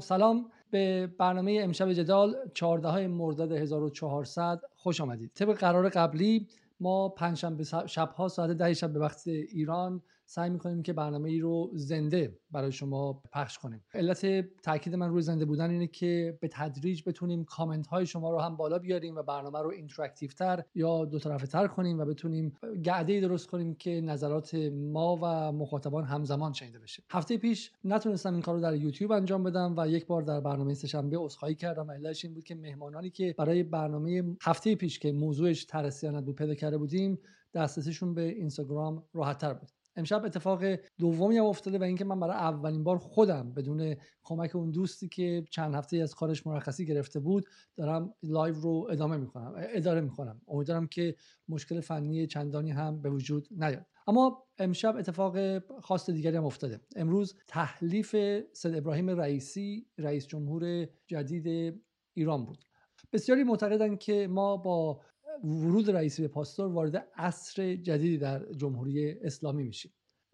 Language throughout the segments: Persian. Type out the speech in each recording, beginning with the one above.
سلام. به برنامه امشب جدال 14 مرداد 1400 خوش آمدید. طبق قرار قبلی ما پنجشنبه شبها ساعت ده شب به وقت ایران سعی می‌کنیم که برنامه ای رو زنده برای شما پخش کنیم. علت تاکید من روی زنده بودن اینه که به تدریج بتونیم کامنت های شما رو هم بالا بیاریم و برنامه رو interactive تر یا دو طرفه تر کنیم و بتونیم گعده درست کنیم که نظرات ما و مخاطبان همزمان شنیده بشه هفته پیش نتونستم این کار رو در یوتیوب انجام بدم و یک بار در برنامه سهشنبه عذرخواهی کردم و علتش این بود که مهمانانی که برای برنامه هفته پیش که موضوعش ترسیانت بود پیدا کرده بودیم دسترسیشون به اینستاگرام راحتتر بود. امشب اتفاق دومی هم افتاده و اینکه من برای اولین بار خودم بدون کمک اون دوستی که چند هفته از کارش مرخصی گرفته بود دارم live رو ادامه می‌کنم اداره می‌کنم امیدوارم که مشکل فنی چندانی هم به وجود نیاد. اما امشب اتفاق خاص دیگری هم افتاده. امروز تحلیف سید ابراهیم رئیسی رئیس جمهور جدید ایران بود. بسیاری معتقدند که ما با ورود رئیسی به پاستور وارد عصر جدیدی در جمهوری اسلامی میشیم.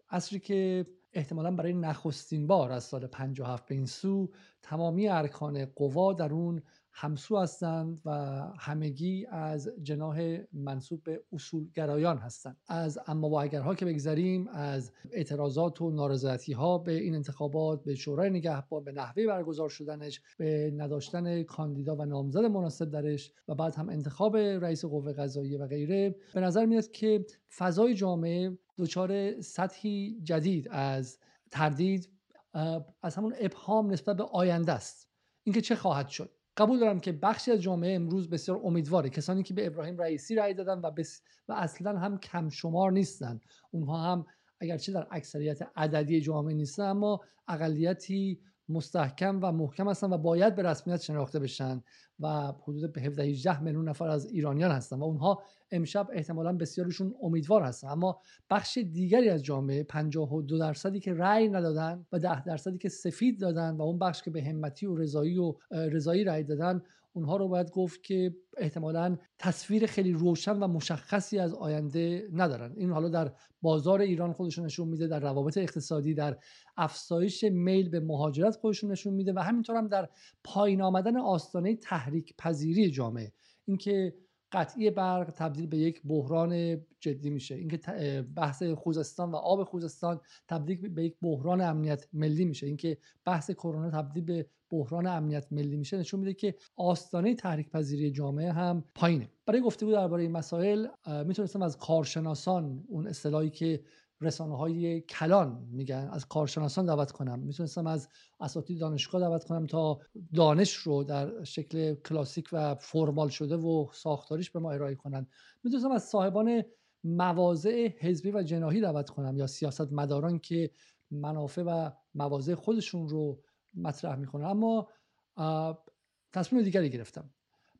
عصری که احتمالا برای نخستین بار از سال 57 به این سو تمامی ارکان قوا در اون همسو هستند و همگی از جناه منصوب به اصولگرایان هستند. از اما و اگرها که بگذریم از اعتراضات و نارضایتی ها به این انتخابات به شورای نگهبان به نحوه برگزار شدنش به نداشتن کاندیدا و نامزد مناسب درش و بعد هم انتخاب رئیس قوه قضاییه و غیره به نظر میاد که فضای جامعه دچار سطحی جدید از تردید از همون ابهام نسبت به آینده است. اینکه چه خواهد شد؟ قبول دارم که بخشی از جامعه امروز بسیار امیدواره. کسانی که به ابراهیم رئیسی رأی دادن و, بس و اصلا هم کم شمار نیستن. اونها هم اگرچه در اکثریت عددی جامعه نیستن اما اقلیتی مستحکم و محکم هستن و باید به رسمیت شناخته بشن و حدود به 17 18 میلیون نفر از ایرانیان هستن و اونها امشب احتمالا بسیارشون امیدوار هستن. اما بخش دیگری از جامعه 52 درصدی که رأی ندادن و 10 درصدی که سفید دادن و اون بخش که به همتی و رضایی و رضایی رأی دادن اونها رو باید گفت که احتمالا تصویر خیلی روشن و مشخصی از آینده ندارن. این حالا در بازار ایران خودشون نشون میده در روابط اقتصادی در افزایش میل به مهاجرت خودشون نشون میده و همینطور هم در پایین آمدن آستانه تحریک پذیری جامعه. اینکه قطعی برق تبدیل به یک بحران جدی میشه. اینکه بحث خوزستان و آب خوزستان تبدیل به یک بحران امنیت ملی میشه. اینکه بحث کرونا تبدیل به بحران امنیت ملی میشه نشون میده که آستانه تحریک پذیری جامعه هم پایینه. برای گفتگو درباره این مسائل می‌تونستم از کارشناسان اون اصطلاحی که رسانه های کلان میگن از کارشناسان دعوت کنم. می‌تونستم از اساتید دانشگاه دعوت کنم تا دانش رو در شکل کلاسیک و فرمال شده و ساختاریش به ما ارائه کنن. می‌تونستم از صاحبان مواضع حزبی و جناهی دعوت کنم یا سیاست مداران که منافع و مواضع خودشون رو مطرح می‌کنن اما تصمیم دیگری گرفتم.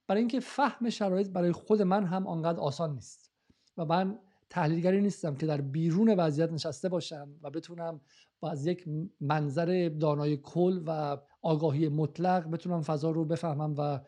برای اینکه فهم شرایط برای خود من هم آنقدر آسان نیست و من تحلیلگری نیستم که در بیرون وضعیت نشسته باشم و بتونم با از یک منظر دانای کل و آگاهی مطلق بتونم فضا رو بفهمم و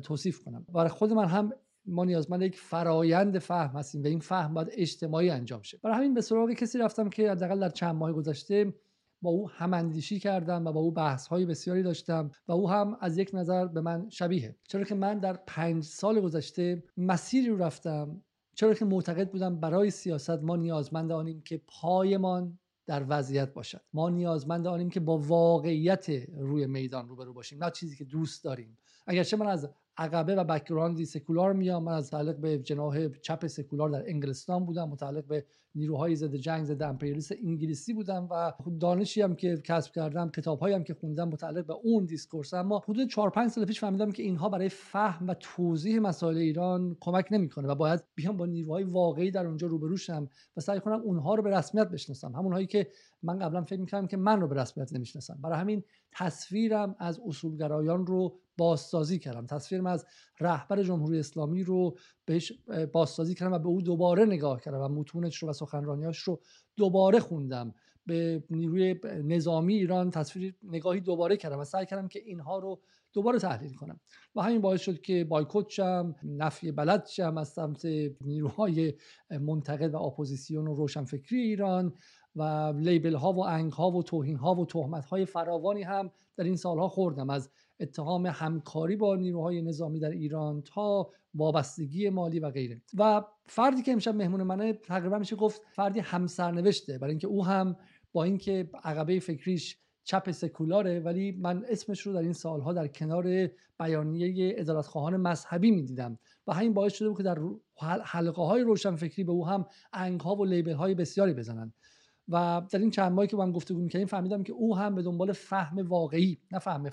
توصیف کنم. برای خود من هم ما نیازمند یک فرایند فهم هستیم و این فهم باید اجتماعی انجام شه. برای همین به سراغ کسی رفتم که حداقل در چند ماه گذشته با او هماندیشی کردم و با او بحث های بسیاری داشتم و او هم از یک نظر به من شبیه. چرا که من در پنج سال گذشته مسیری رو رفتم چرا که معتقد بودم برای سیاست ما نیازمند آنیم که پایمان در وضعیت باشد. ما نیازمند آنیم که با واقعیت روی میدان روبرو باشیم نه چیزی که دوست داریم. اگرچه من از عقبه و background ی سکولار میام. من از متعلق به جناح چپ سکولار در انگلستان بودم. متعلق به نیروهای ضد جنگ ضد امپریالیست انگلیسی بودم و دانشی هم که کسب کردم کتابهایی هم که خوندم متعلق به اون discourse. اما حدود 4 5 سال پیش فهمیدم که اینها برای فهم و توضیح مسائل ایران کمک نمی‌کنه و باید بیام با نیروهای واقعی در اونجا روبرو شم و سعی کنم اونها رو به رسمیت بشناسم. همونهایی که من قبلا فکر می‌کردم که من رو به رسمیت نمی‌شناسم برای همین تصویرم از اصولگرایان رو بازسازی کردم. تصویرم از رهبر جمهوری اسلامی رو بهش بازسازی کردم و به او دوباره نگاه کردم و متونش رو و سخنرانیاش رو دوباره خوندم. به نیروی نظامی ایران تصویر نگاهی دوباره کردم و سعی کردم که اینها رو دوباره تحلیل کنم. و همین باعث شد که بایکوت شم نفی بلد شم از سمت نیروهای منتقد و اپوزیسیون و روشنفکری ایران و label ها و انگ ها و توهین ها و تهمت های فراوانی هم در این سالها خوردم. از اتهام همکاری با نیروهای نظامی در ایران تا وابستگی مالی و غیره. و فردی که امشب مهمون منه تقریبا میشه گفت فردی همسرنوشته. برای اینکه او هم با اینکه عقبه فکریش چپ سکولاره ولی من اسمش رو در این سالها در کنار بیانیه ادالتخواهان مذهبی می‌دیدم و همین باعث شده بود که در حلقه های روشنفکری به او هم انگ ها و لیبل های بسیاری بزنن. و در این چند ماهی که من گفتگو می‌کردیم فهمیدم که او هم به دنبال فهم واقعی نه فهم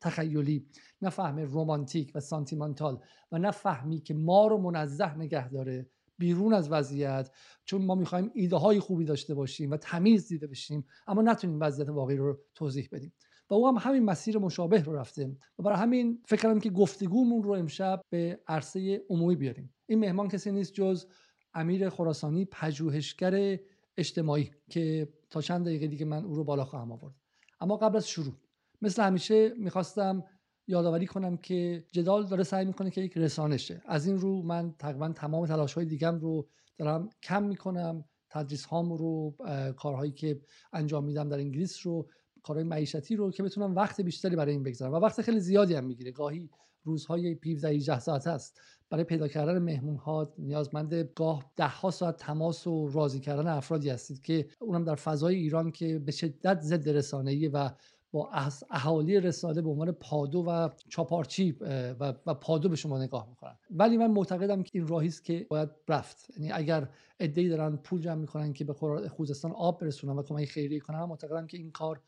تخیلی نه فهم رومانتیک و سانتیمانتال و نه فهمی که ما رو منزه نگه داره بیرون از وضعیت چون ما می‌خوایم ایده های خوبی داشته باشیم و تمیز دیده بشیم اما نتونیم وضعیت واقعی رو توضیح بدیم. و او هم همین مسیر مشابه رو رفته و برای همین فکر کنم که گفتگومون رو امشب به عرصه عمومی بیاریم. این مهمان کسی نیست جز امیر خراسانی پژوهشگر اجتماعی که تا چند دقیقه دیگه من او رو بالا خواهم آورد. اما قبل از شروع مثل همیشه می‌خواستم یادآوری کنم که جدال داره سعی می‌کنه که یک رسانشه. از این رو من تقریبا تمام تلاش های دیگم رو دارم کم می‌کنم. تدریس هام رو کارهایی که انجام میدم در انگلیس رو کارهای معیشتی رو که بتونم وقت بیشتری برای این بگذارم. و وقت خیلی زیادی هم می‌گیره. گاهی روزهای 15 18 ساعت است. برای پیدا کردن مهمون ها نیازمند گاه ده ها ساعت تماس و راضی کردن افرادی هستید که اونم در فضای ایران که به شدت ضد رسانه‌ای و با اهالی رساله به عنوان پادو و چاپارچی و, و پادو به شما نگاه می‌کنن. ولی من معتقدم که این راهی است که باید رفت. یعنی اگر ای دارن پول جمع می‌کنن که به خوزستان آب برسونن و کمک خیریه کنن معتقدم که این کار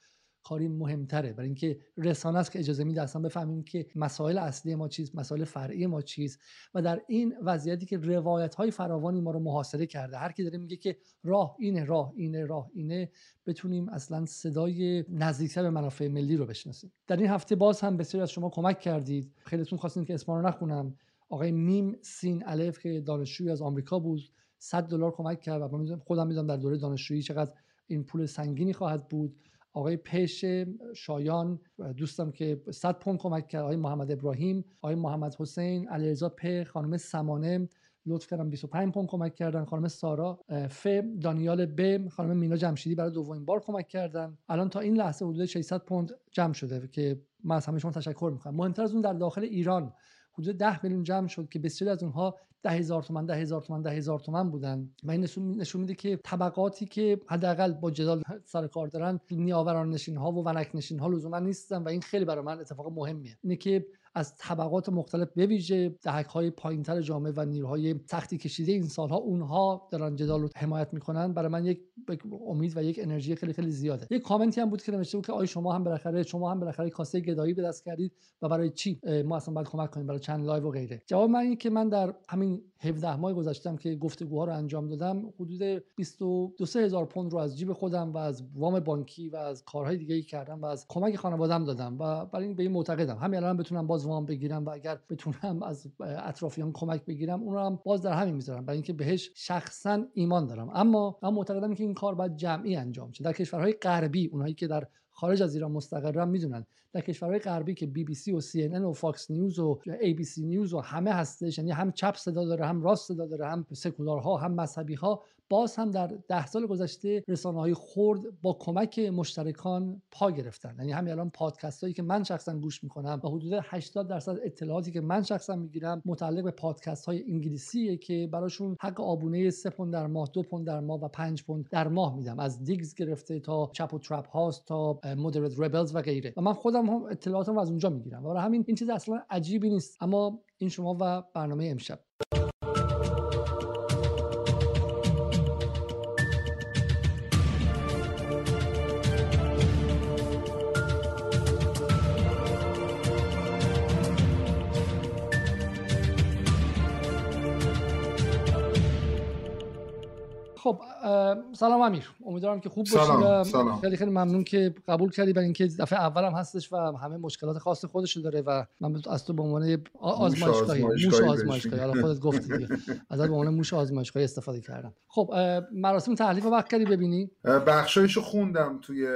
کاری مهمتره. برای اینکه رسانه است که اجازه میده اصلا بفهمیم که مسائل اصلی ما چیست مسائل فرعی ما چیست و در این وضعیتی که روایت های فراوانی ما رو محاصره کرده. هر کی داره میگه که راه اینه راه اینه راه اینه بتونیم اصلا صدای نزدیکتر به منافع ملی رو بشناسیم. در این هفته باز هم بسیاری از شما کمک کردید. خیلیتون خواستین که اسما رو نخونم. آقای میم سین الف که دانشجوی از آمریکا بود 100 دلار کمک کرد و خودم می‌دونم در دوره دانشجویی چقدر این پول سنگینی خواهد بود. آقای پیش شایان دوستم که 100 پوند کمک کرد. آقای محمد ابراهیم آقای محمد حسین علیرضا په خانم سمانه لطف کردم 25 پوند کمک کردن. خانم سارا ف دانیال ب خانم مینا جمشیدی برای دومین بار کمک کردن. الان تا این لحظه حدود 600 پوند جمع شده که من از همه شما تشکر می‌کنم. مهمتر از اون در داخل ایران. حدود 10 میلیون جمع شد که بسیاری از اونها ده هزار تومن ده هزار تومن ده هزار تومن بودن. و این نشون میده که طبقاتی که حداقل با جدال سر کار دارن نیاوران نشین ها و ونک نشین ها لزوما نیستن و این خیلی برای من اتفاق مهمیه. اینه که از طبقات مختلف به ویژه دهک های پایینتر جامعه و نیروهای سختی کشیده این سالها اونها دارن جدال رو حمایت می‌کنن. برای من یک امید و یک انرژی خیلی خیلی زیاده. یک کامنتی هم بود که نوشته بود که آیا شما هم بالاخره شما هم بالاخره کاسه گدایی به دست کردید و برای چی؟ ما اصلا باید کمک کنیم برای چند live و غیره. جواب من اینه که من در همین 17 ماه گذشتم که گفتگوها رو انجام دادم حدود 22 هزار پوند رو از جیب خودم و از وام بانکی و از کارهای دیگه ای کردم و از کمک خانواده‌ام دادم و برای این به این معتقدم. همین الان بتونم باز وام بگیرم و اگر بتونم از اطرافیان کمک بگیرم اون رو هم باز در همین می‌ذارم. برای اینکه بهش شخصا ایمان دارم. اما من معتقدم که این کار باید جمعی انجام شه. در کشورهای غربی اونایی که در خارج از ایران مستقرن می‌دونن. در کشورهای غربی که بی بی سی و سی ان ان و فاکس نیوز و ای بی سی نیوز و همه هستش یعنی هم چپ صدا داره هم راست صدا داره هم سکولارها هم مذهبی ها باز هم در ده سال گذشته رسانه های خرد با کمک مشترکان پا گرفتن. یعنی همین الان پادکست هایی که من شخصا گوش می‌کنم و حدود 80 درصد اطلاعاتی که من شخصا می‌گیرم متعلق به پادکست های انگلیسیه که براشون حق آبونه 3 پوند در ماه 2 پوند در ماه و 5 پوند در ماه میدم. از The Dig گرفته تا Chapo Trap House تا Moderate Rebels و غیره. و من خودم هم اطلاعاتم از اونجا می‌گیرم. و برای همین این چیز اصلا عجیبی نیست. اما این شما و برنامه امشب. خب سلام امیر. امیدوارم که خوب باشی سلام. خیلی خیلی ممنون که قبول کردی. برای اینکه دفعه اولم هستش و همه مشکلات خاص خودش داره و من از تو به عنوان آزمایشگاهی موش آزمایشگاهی حالا خودت گفتی دیگه. ازت به عنوان موش آزمایشگاهی استفاده کردم. خب مراسم تحلیف وقت کردی ببینی؟ بخشایشو خوندم توی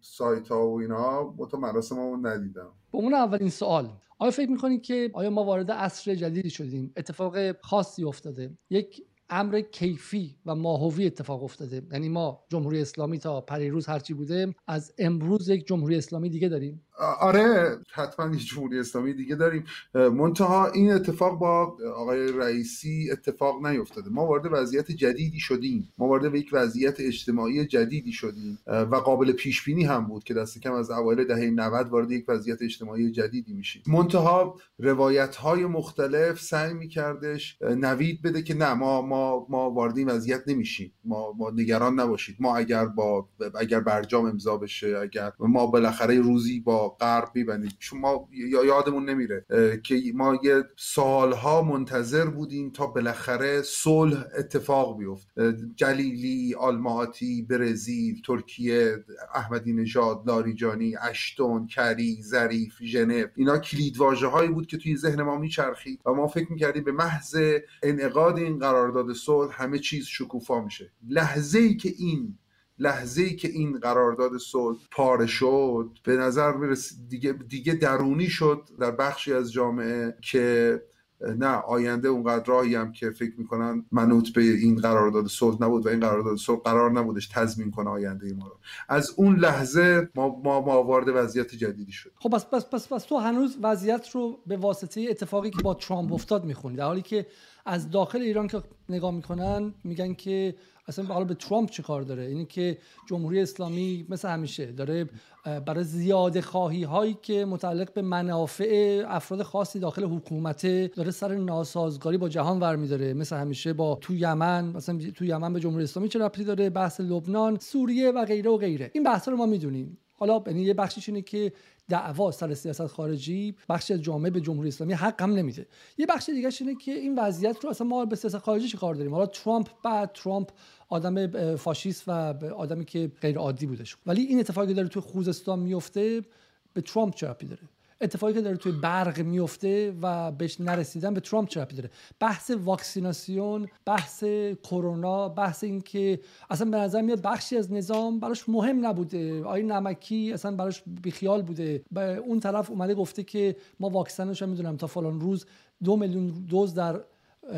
سایت ها و اینا. با تو مراسم رو ندیدم. به اون اولین سوال آیا فکر می‌کنید که آیا ما وارد عصر جدیدی شدیم؟ اتفاق خاصی افتاده. یک امر کیفی و ماهوی اتفاق افتاده. یعنی ما جمهوری اسلامی تا پریروز هرچی بوده از امروز یک جمهوری اسلامی دیگه داریم. آره حتما یک جمهوری اسلامی دیگه داریم. منتها این اتفاق با آقای رئیسی اتفاق نیفتاده. ما وارد وضعیت جدیدی شدیم. ما وارد به یک وضعیت اجتماعی جدیدی شدیم. و قابل پیش بینی هم بود که دست کم از اوایل دهه 90 وارد یک وضعیت اجتماعی جدیدی میشیم. منتها روایت های مختلف سعی میکردش نوید بده که نه ما ما ما وارد این وضعیت نمیشیم. ما ما نگران نباشید. ما اگر با اگر برجام امضا بشه اگر ما بالاخره روزی با غرب میبندیم. چون ما یادمون نمیره که ما یه سالها منتظر بودیم تا بالاخره صلح اتفاق بیفت. جلیلی آلماتی برزیل ترکیه احمدی نژاد لاریجانی اشتون کری ظریف ژنو. اینا کلیدواژه هایی بود که توی ذهن ما میچرخید و ما فکر می‌کردیم به محض انعقاد این قرارداد صلح همه چیز شکوفا میشه. لحظه ای که این لحظه ای که این قرارداد صلح پاره شد به نظر می‌رسید دیگه, دیگه درونی شد در بخشی از جامعه که نه آینده اونقدر راهی هم که فکر می‌کنن منوط به این قرارداد صلح نبود و این قرارداد صلح قرار نبودش تضمین کنه آینده ما رو. از اون لحظه ما ما, ما وارد وضعیت جدیدی شد. خب بس بس بس بس تو هنوز وضعیت رو به واسطه اتفاقی که با ترامپ افتاد می‌خونی. در حالی که از داخل ایران که نگاه می‌کنن میگن که اصلا حالا به ترامپ چه کار داره؟ اینی که جمهوری اسلامی مثل همیشه داره برای زیاده خواهی هایی که متعلق به منافع افراد خاصی داخل حکومت داره سر ناسازگاری با جهان ور میداره مثل همیشه با تو یمن مثلا تو یمن به جمهوری اسلامی چه ربطی داره؟ بحث لبنان سوریه و غیره و غیره. این بحث رو ما می‌دونیم. حالا یعنی یه بخشیش اینه که دعوا سر سیاست خارجی بخش از جامعه به جمهوری اسلامی حق هم نمیده. یه بخش دیگه اینه که این وضعیت رو اصلا ما به سیاست خارجی چه کار داریم؟ حالا ترامپ بعد ترامپ آدم فاشیست و آدمی که غیر عادی بودش. ولی این اتفاقی داره توی خوزستان میفته به ترامپ چه داره؟ اتفاقی که داره توی برق میفته و بهش نرسیدن به ترامپ چه داره؟ بحث واکسیناسیون بحث کرونا بحث این که اصلا به نظر میاد بخشی از نظام براش مهم نبوده. آقای نمکی اصلا براش بیخیال بوده. به اون طرف اومده گفته که ما واکسنش می‌دونم تا فلان روز دو میلیون دوز در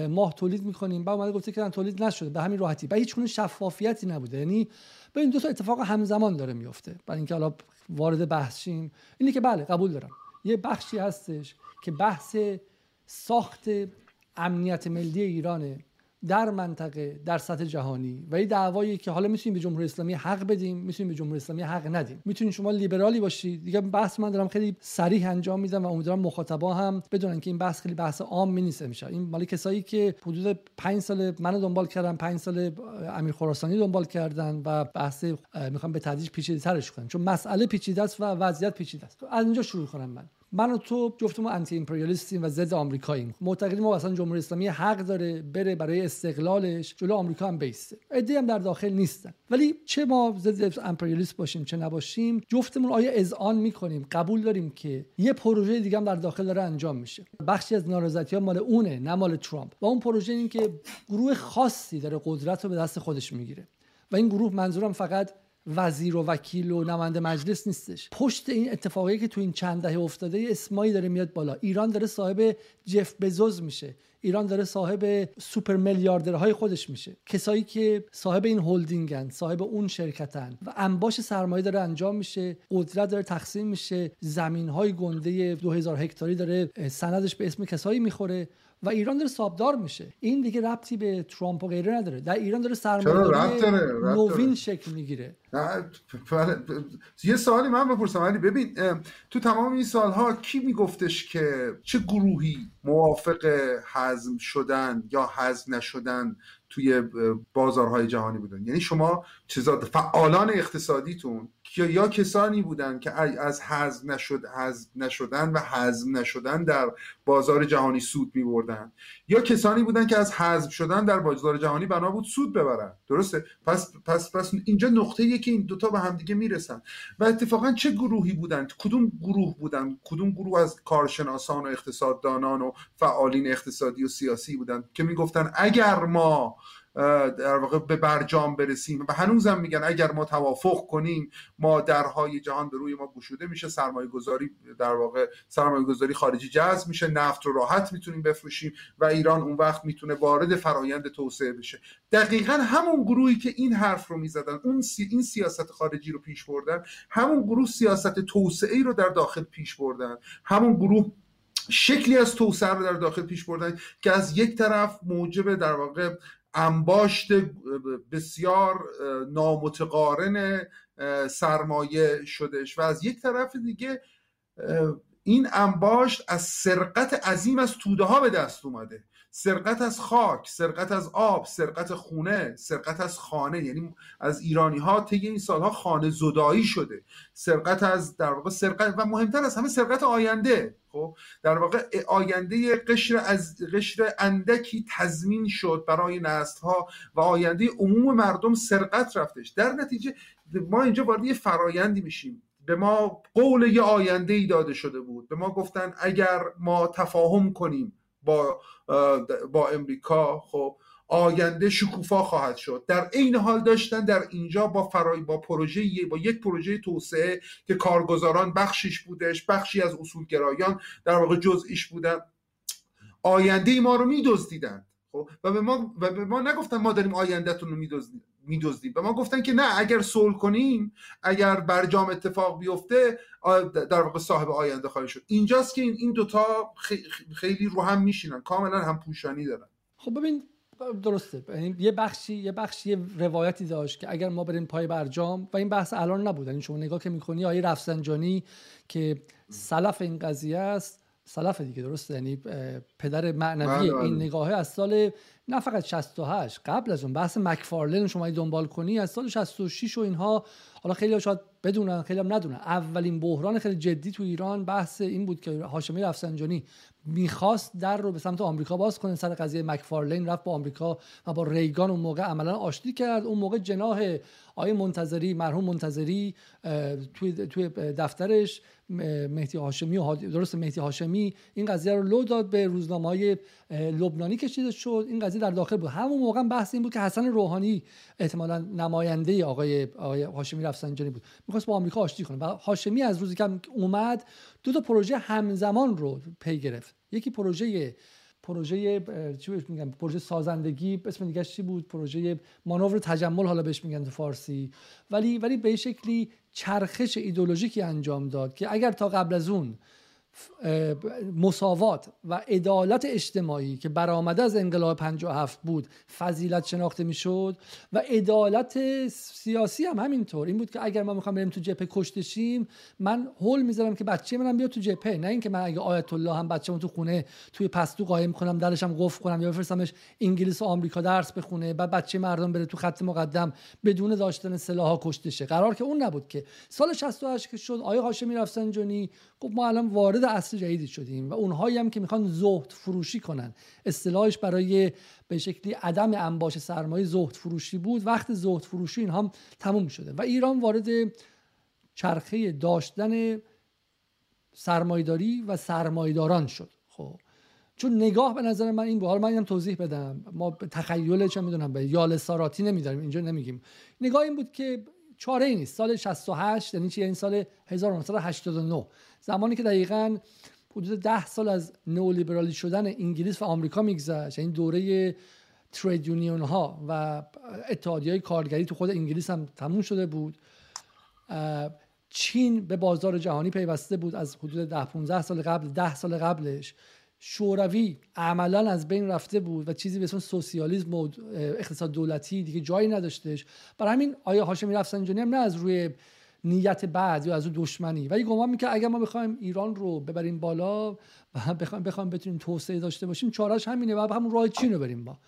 ماه تولید می‌کنیم. بعد اومده گفته که تولید نشده. به همین راحتی. و هیچ شفافیتی نبوده. یعنی به این دو تا اتفاق همزمان داره میفته برای اینکه حالا وارد بحث شیم. اینی که بله قبول دارم. یه بخشی هستش که بحث ساخت امنیت ملی ایرانه. در منطقه در سطح جهانی و این دعوایی که حالا می‌تونیم به جمهوری اسلامی حق بدیم می‌تونیم به جمهوری اسلامی حق ندیم. می‌تونید شما لیبرالی باشید. دیگه بحث من دارم خیلی صریح انجام میدم و امیدوارم مخاطبا هم بدونن که این بحث خیلی بحث عام نیست میشه. این مالی کسایی که حدود 5 سال منو دنبال کردن 5 سال امیر خراسانی دنبال کردن و بحث می‌خوام به تدریج پیچیده ترش کنم. چون مسئله پیچیده است و وضعیت پیچیده است. از اینجا شروع کنم من. من و تو جفتمون انتی امپریالیستیم و ضد آمریکاییم. معتقدیم ما اصلا جمهوری اسلامی حق داره بره برای استقلالش جلو آمریکا هم بیسته. ایده هم در داخل نیستن. ولی چه ما ضد امپریالیست باشیم چه نباشیم جفتمون آیا اذعان می‌کنیم؟ قبول داریم که یه پروژه دیگه هم در داخل داره انجام میشه. بخشی از نارضایتی مال اونه نه مال ترامپ. و اون پروژه این که گروه خاصی داره قدرت رو به دست خودش می‌گیره. و این گروه منظورم فقط وزیر و وکیل و نماینده مجلس نیستش. پشت این اتفاقی که تو این چند دهه افتاده اسمایی داره میاد بالا. ایران داره صاحب جف بزوز میشه. ایران داره صاحب سوپر میلیاردرهای خودش میشه. کسایی که صاحب این هلدینگن صاحب اون شرکتن و انباش سرمایه داره انجام میشه قدرت داره تقسیم میشه زمین های گنده 2000 هکتاری داره سندش به اسم کسایی می‌خوره. و ایران داره سابدار میشه. این دیگه ربطی به ترامپ و غیره نداره. در ایران داره سرمایه‌داری نوین شکل می‌گیره. یه سوالی من بپرسم. ولی ببین تو تمام این سالها کی میگفتش که چه گروهی موافق حزم شدن یا حزم نشدن توی بازارهای جهانی بودن؟ یعنی شما چیزا فعالان اقتصادیتون یا کسانی بودن که از حزم نشد حزم نشدن و حزم نشدن در بازار جهانی سود می بردن یا کسانی بودن که از حزم شدن در بازار جهانی بنا بود سود ببرن. درسته؟ پس پس پس اینجا نقطه که این دوتا به همدیگه می‌رسن. و اتفاقا چه گروهی بودن؟ کدوم گروه بودن؟ کدوم گروه از کارشناسان و اقتصاددانان و فعالین اقتصادی و سیاسی بودن که می‌گفتن اگر ما در واقع به برجام برسیم. و هنوزم میگن اگر ما توافق کنیم ما درهای جهان به روی ما گشوده میشه سرمایه گذاری در واقع سرمایه گذاری خارجی جذب میشه نفت رو راحت می‌تونیم بفروشیم و ایران اون وقت می‌تونه وارد فرایند توسعه بشه. دقیقا همون گروهی که این حرف رو می‌زدن اون سی این سیاست خارجی رو پیش بردن همون گروه سیاست توسعه ای رو در داخل پیش بردن همون گروه شکلی از توسعه رو در داخل پیش بردن که از یک طرف موجب در واقع انباشت بسیار نامتقارن سرمایه شدش و از یک طرف دیگه این انباشت از سرقت عظیم از توده ها به دست اومده. سرقت از خاک سرقت از آب سرقت خونه سرقت از خانه. یعنی از ایرانی ها طی این سالها خانه زدایی شده. سرقت از در واقع سرقت و مهمتر از همه سرقت آینده. خب در واقع آینده قشر از قشر اندکی تضمین شد برای نسل ها و آینده عموم مردم سرقت رفتش. در نتیجه ما اینجا وارد یه فرایندی میشیم. به ما قول یه آینده ای داده شده بود. به ما گفتن اگر ما تفاهم کنیم با با امریکا خب آینده شکوفا خواهد شد. در عین حال داشتن در اینجا با فرای با پروژه با یک پروژه توسعه که کارگزاران بخشیش بودش بخشی از اصولگرایان در واقع جزئیش بودن آینده ما رو میدزدیدن. خب؟ و به ما و به ما نگفتن ما داریم آیندهتون رو میدزدیم میدزدیم. به ما گفتن که نه اگر صلح کنیم اگر برجام اتفاق بیفته در واقع صاحب آینده خواهی شد. اینجاست که این این دوتا خیلی رو هم میشینن. کاملا هم پوشانی دارن. خب ببین درسته. یعنی یه بخشی یه بخشی روایتی داشت که اگر ما بریم پای برجام و این بحث الان نبود. یعنی شما نگاه که می‌کنی آیه رفسنجانی که سلف این قضیه است سلف دیگه درسته یعنی پدر معنوی بله، این بله. نگاهه از سال نه فقط 68 قبل از اون بحث مکفارلن شما دنبال کنی از سال 66 و اینها حالا خیلی شاید بدونن خیلی هم ندونن. اولین بحران خیلی جدی تو ایران بحث این بود که هاشمی رفسنجانی می‌خواست در رو به سمت آمریکا باز کنه. سر قضیه مکفارلین رفت با آمریکا و با ریگان اون موقع عملا آشتی کرد. اون موقع جناح آیه منتظری مرحوم منتظری توی توی دفترش مهدی هاشمی و درست مهدی هاشمی این قضیه رو لو داد به روزنامه لبنانی کشیده شد. این قضیه در داخل بود. همون موقع بحث این بود که حسن روحانی احتمالا نماینده آقای آقای هاشمی رفسنجانی بود. می‌خواست با آمریکا آشتی کنه. و هاشمی از روزی که اومد دو تا پروژه همزمان رو پی گرفت. یکی پروژه پروژه چی بهش میگن؟ پروژه سازندگی. اسم دیگه چی بود؟ پروژه مانور تجمل حالا بهش میگن تو فارسی. ولی ولی به شکلی چرخش ایدولوژیکی انجام داد که اگر تا قبل از اون مساوات و عدالت اجتماعی که برآمده از انقلاب 57 بود فضیلت شناخته می‌شد و عدالت سیاسی هم همینطور. این بود که اگر ما می‌خوام بریم تو جبهه کشته من هول می‌ذارم که بچه منم بیاد تو جبهه. نه اینکه من اگه آیت الله هم بچه‌مو تو خونه توی پستو قایم کنم درش هم قفل کنم یا بفرستمش انگلیس و آمریکا درس بخونه بعد بچه مردم بره تو خط مقدم بدون داشتن سلاحا کشته شه قرار که اون نبود که سال 68 که شد آیه هاشمی رفسنجانی گفت ما الان وارد اصل جدیدی شدیم و اونهایی هم که می‌خوان زهد فروشی کنن. اصطلاحش برای به شکلی عدم انباش سرمایه زهد فروشی بود. وقت زهد فروشی اینها هم تموم شده و ایران وارد چرخه داشتن سرمایداری و سرمایداران شد. خب چون نگاه به نظر من این بود. حالا من هم توضیح بدم. ما تخیل چه می‌دونم به یال ساراتی نمیداریم. اینجا نمیگیم. نگاه این بود که چاره ای نیست. سال 68 یعنی چی؟ این سال 1989 زمانی که دقیقا حدود ده سال از نئولیبرالی شدن انگلیس و آمریکا میگذشت این دوره ترید یونیون ها و اتحادیه های کارگری تو خود انگلیس هم تموم شده بود. چین به بازار جهانی پیوسته بود از حدود ده 15 سال قبل ده سال قبلش. شوروی عملا از بین رفته بود و چیزی به اسم سوسیالیسم و اقتصاد دولتی دیگه جایی نداشتش. برای همین آیا هاشمی رفسنجانی هم نه از روی نیت بعد یا از اون دشمنی. ولی گمان می‌کنه اگر ما بخوایم ایران رو ببریم بالا و بخوایم بخوایم بتونیم توسعه داشته باشیم چارش همینه و همون راه چین رو بریم با.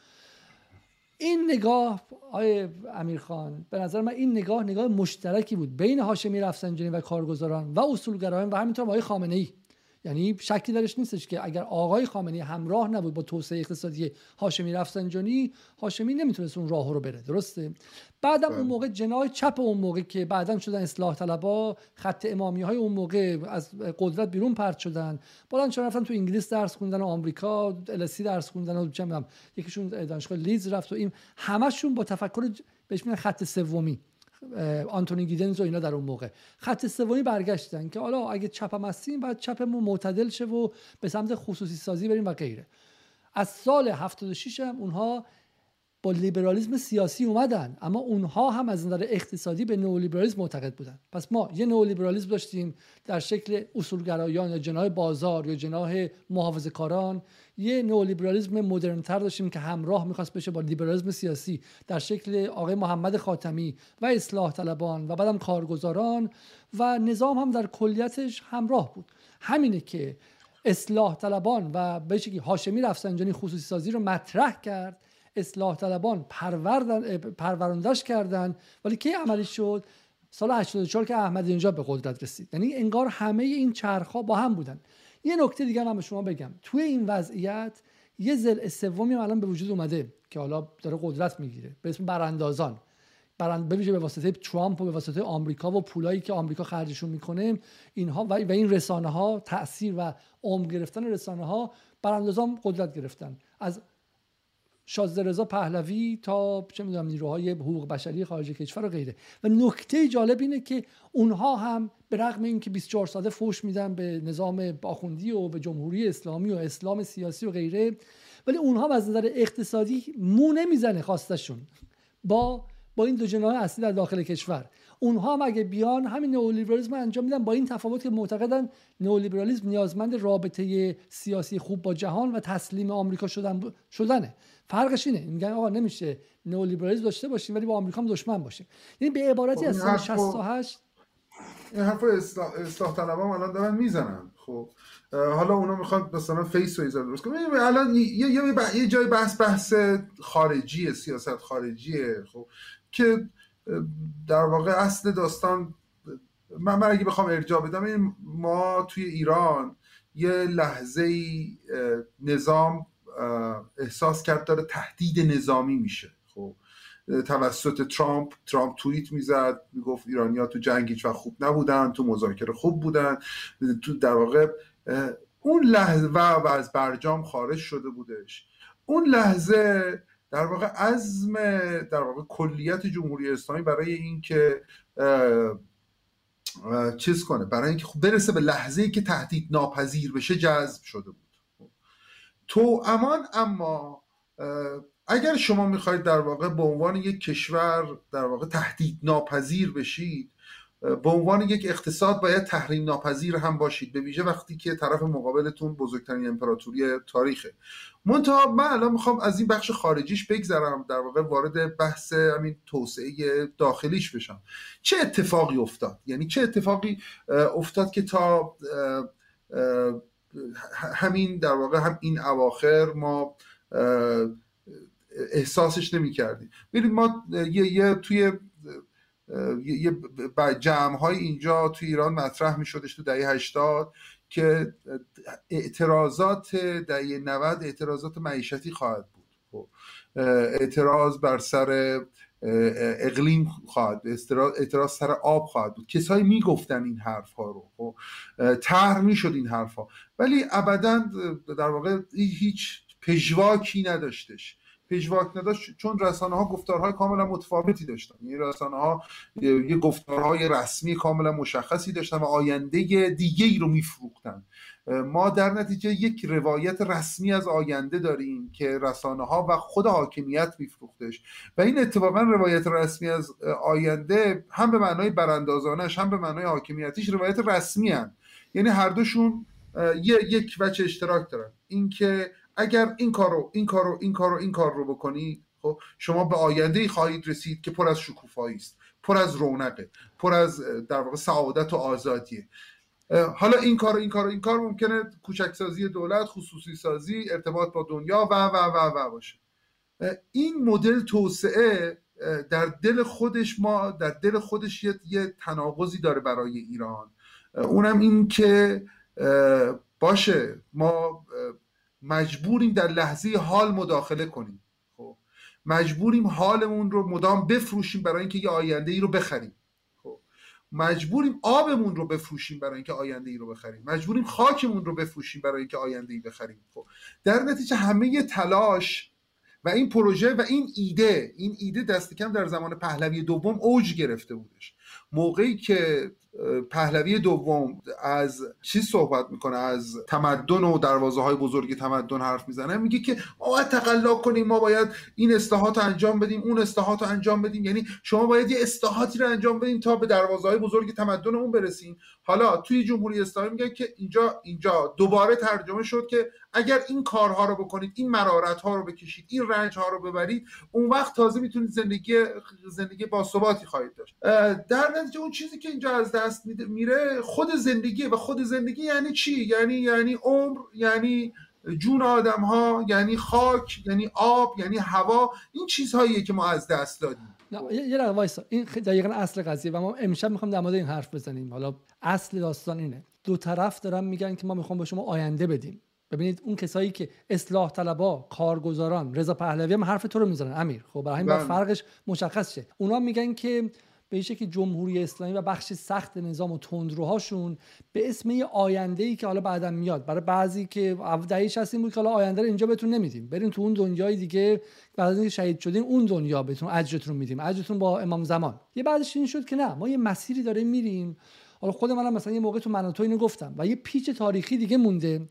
این نگاه آقای امیرخان به نظر من این نگاه نگاه مشترکی بود بین هاشمی رفسنجانی و کارگزاران و اصولگرایان و همینطور آقای خامنه ای یعنی شکی درش نیستش که اگر آقای خامنه‌ای همراه نبود با توسعه اقتصادی هاشمی رفسنجانی هاشمی نمی‌تونست اون راه رو بره درسته؟ بعدم اون بله. موقع جناح چپ اون موقع که بعدم شدن اصلاح طلبا خط امامی های اون موقع از قدرت بیرون پرت شدن. بلند چون رفتن تو انگلیس درس خوندن و آمریکا السی درس خوندن و چه یکیشون دانشگاه لیز رفت و این همشون با تفکر بهش میگن خط سومی. آنتونی گیدنز و اینا در اون موقع. خط سومی برگشتن که حالا اگه چپم هستیم بعد چپمون معتدل شه و به سمت خصوصی سازی بریم و غیره. از سال 76 هم اونها با لیبرالیسم سیاسی اومدن اما اونها هم از نظر اقتصادی به نئولیبرالیسم معتقد بودن. پس ما یه نئولیبرالیسم داشتیم در شکل اصولگرایان یا جناح بازار یا جناح محافظه کاران یه نئولیبرالیسم مدرنتر داشتیم که همراه می‌خواست بشه با لیبرالیسم سیاسی در شکل آقای محمد خاتمی و اصلاح طلبان و بعدم کارگزاران و نظام هم در کلیتش همراه بود. همینه که اصلاح طلبان و به هاشمی رفسنجانی خصوصی سازی رو مطرح کرد. اصلاح طلبان پروردن پروراندش کردن. ولی کی عملی شد؟ سال 84 که احمد اینجا به قدرت رسید. یعنی انگار همه این چرخها با هم بودن. یه نکته دیگه هم به شما بگم. توی این وضعیت یه زل سومی الان به وجود اومده که حالا داره قدرت می‌گیره. به اسم براندازان. برند به واسطه ترامپ و به واسطه آمریکا و پولایی که آمریکا خرجشون می‌کنه اینها و این رسانه ها تاثیر و عمق گرفتن رسانه ها براندازان قدرت گرفتن. از شازده رضا پهلوی تا چه می‌دونم نیروهای حقوق بشری خارج کشور و غیره. و نکته جالب اینه که اونها هم به رغم اینکه 24 ساعته فوش میدن به نظام باخوندی و به جمهوری اسلامی و اسلام سیاسی و غیره ولی اونها از نظر اقتصادی مو نمی‌زنه خواستشون با با این دو جناح اصلی در داخل کشور. اونها هم اگه بیان همین نئولیبرالیسم انجام میدن با این تفاوت که معتقدن نئولیبرالیسم نیازمند رابطه سیاسی خوب با جهان و تسلیم آمریکا شدن شدنه. فرقش اینه. میگن آقا نمیشه نئولیبرالیسم داشته باشیم ولی با آمریکا هم دشمن باشیم. یعنی به عبارتی از سال 68 این حرف اصلاح, اصلاح طلبام الان دارن می‌زنن. خب. حالا اونا می‌خوان مثلا فیس و ایزا درست کنن. الان یه, یه, یه جای بحث بحث خارجی سیاست خارجیه. خب. که در واقع اصل داستان من, من اگه بخوام ارجاع بدم این ما توی ایران یه لحظه نظام احساس کرد داره تهدید نظامی میشه. خب توسط ترامپ ترامپ توییت می‌زد می‌گفت ایرانیا تو جنگ هیچ خوب نبودن تو مذاکره خوب بودن. تو در واقع اون لحظه و از برجام خارج شده بودش. اون لحظه در واقع عزم در واقع کلیت جمهوری اسلامی برای اینکه چیز کنه برای اینکه خب برسه به لحظه ای که تهدید ناپذیر بشه جذب شده بود. تو امان اما اگر شما می‌خواید در واقع به عنوان یک کشور در واقع تهدید ناپذیر بشید به عنوان یک اقتصاد باید تحریم ناپذیر هم باشید به ویژه وقتی که طرف مقابلتون بزرگترین امپراتوری تاریخه. منتها من الان می‌خوام از این بخش خارجیش بگذرم در واقع وارد بحث همین توسعه داخلیش بشم. چه اتفاقی افتاد؟ یعنی چه اتفاقی افتاد که تا همین در واقع هم این اواخر ما احساسش نمی کردیم. ما یه, یه توی یه جمع های اینجا توی ایران مطرح می شدش تو دهه 80 که اعتراضات دهه 90 اعتراضات معیشتی خواهد بود. خب، اعتراض بر سر اقلیم خواهد اعتراض سر آب خواهد بود. کسایی می‌گفتن این حرف ها رو خب؟ طرح می‌شد این حرف ها ولی ابدا در واقع هیچ پژواکی نداشتش. پژواک نداشت چون رسانه ها گفتارهای کاملا متفاوتی داشتن. این یعنی رسانه ها یه گفتارهای رسمی کاملا مشخصی داشتن و آینده دیگه ای رو میفروختن. ما در نتیجه یک روایت رسمی از آینده داریم که رسانه ها و خود حاکمیت میفروختش. و این اتفاقا روایت رسمی از آینده هم به معنای براندازانش هم به معنای حاکمیتیش روایت رسمی هن. یعنی هر دوشون یک وجه اشتراک دارن. اینکه اگر این کارو این کارو این کارو این کار رو بکنی خب شما به آینده خواهید رسید که پر از شکوفایی است پر از رونقه پر از در واقع سعادت و آزادیه. حالا این کار این کار این کار ممکنه کوچک سازی دولت خصوصی سازی ارتباط با دنیا و و و و باشه. این مدل توسعه در دل خودش ما در دل خودش یه, تناقضی داره برای ایران. اونم این که باشه ما مجبوریم در لحظه حال مداخله کنیم. خب مجبوریم حالمون رو مدام بفروشیم برای اینکه یه آینده ای رو بخریم. مجبوریم آبمون رو بفروشیم برای اینکه آینده ای رو بخریم. مجبوریم خاکمون رو بفروشیم برای اینکه آینده ای بخریم. خب در نتیجه همه تلاش و این پروژه و این ایده این ایده دست کم در زمان پهلوی دوم اوج گرفته بودش. موقعی که پهلوی دوم از چی صحبت می‌کنه؟ از تمدن و دروازه های بزرگ تمدن حرف می‌زنه؟ میگه که ما تقلا کنیم ما باید این اصلاحات انجام بدیم اون اصلاحات رو انجام بدیم. یعنی شما باید یه اصلاحاتی رو انجام بدیم تا به دروازه های بزرگ تمدنمون برسیم. حالا توی جمهوری اسلامی میگه که اینجا اینجا دوباره ترجمه شد که اگر این کارها رو بکنید این مرارت ها رو بکشید این رنج ها رو ببرید اون وقت تازه می‌تونید زندگی زندگی با ثباتی خواهید داشت. در نتیجه اون چیزی که اینجا از دست میره خود زندگی و خود زندگی یعنی چی؟ یعنی یعنی عمر یعنی جون آدم ها یعنی خاک یعنی آب یعنی هوا؟ این چیزهاییه که ما از دست دادیم. یه یه وایسا. این دقیقا اصل قضیه و ما امشب می‌خوام در مورد این حرف بزنیم. حالا اصل داستان اینه. دو طرف دارن میگن که ما می‌خوام به شما آینده بدیم. ببینید اون کسایی که اصلاح طلبا کارگزاران رضا پهلوی هم حرف تو رو می‌زنن. امیر خب برای همین بله. فرقش مشخص شه. اونا میگن که به که جمهوری اسلامی و بخش سخت نظام و تندروهاشون به اسم یه آینده ای که حالا بعدا میاد. برای بعضی که دهیش هستیم بود که حالا آینده رو اینجا بهتون نمیدیم. بریم تو اون دنیای دیگه بعد از شهید شدین اون دنیا بهتون اجرتون میدیم. اجرتون با امام زمان. یه بعدش این شد که نه ما یه مسیری داریم میریم. حالا خود منم مثلا یه موقع تو مناطق اینو گفتم و یه پیچ تاریخی دیگه مونده.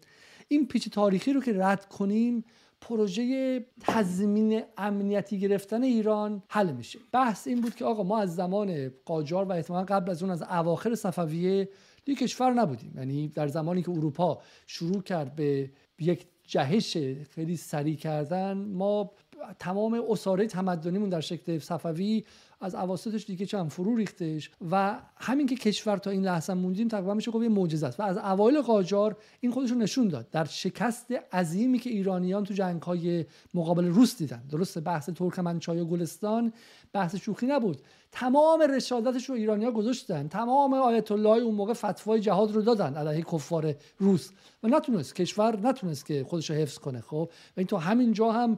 این پیچ تاریخی رو که رد کنیم پروژه تضمین امنیتی گرفتن ایران حل میشه. بحث این بود که آقا ما از زمان قاجار و احتمالا قبل از اون از اواخر صفویه دیگه کشور نبودیم. یعنی در زمانی که اروپا شروع کرد به یک جهش خیلی سریع کردن ما تمام اساره تمدنیمون در شکل صفوی از اواسطش دیگه چند فرو ریختش و همین که کشور تا این لحظه موندیم تقریبا میشه گفت یه معجزه است و از اوایل قاجار این خودش رو نشون داد. در شکست عظیمی که ایرانیان تو جنگ‌های مقابل روس دیدن. درست بحث ترکمنچای و گلستان بحث شوخی نبود. تمام رشادتش رو ایرانیا گذاشتن. تمام آیت الله اون موقع فتوای جهاد رو دادن علیه کفار روس. و نتونست کشور نتونست که خودش رو حفظ کنه خب؟ و این تو همین جا هم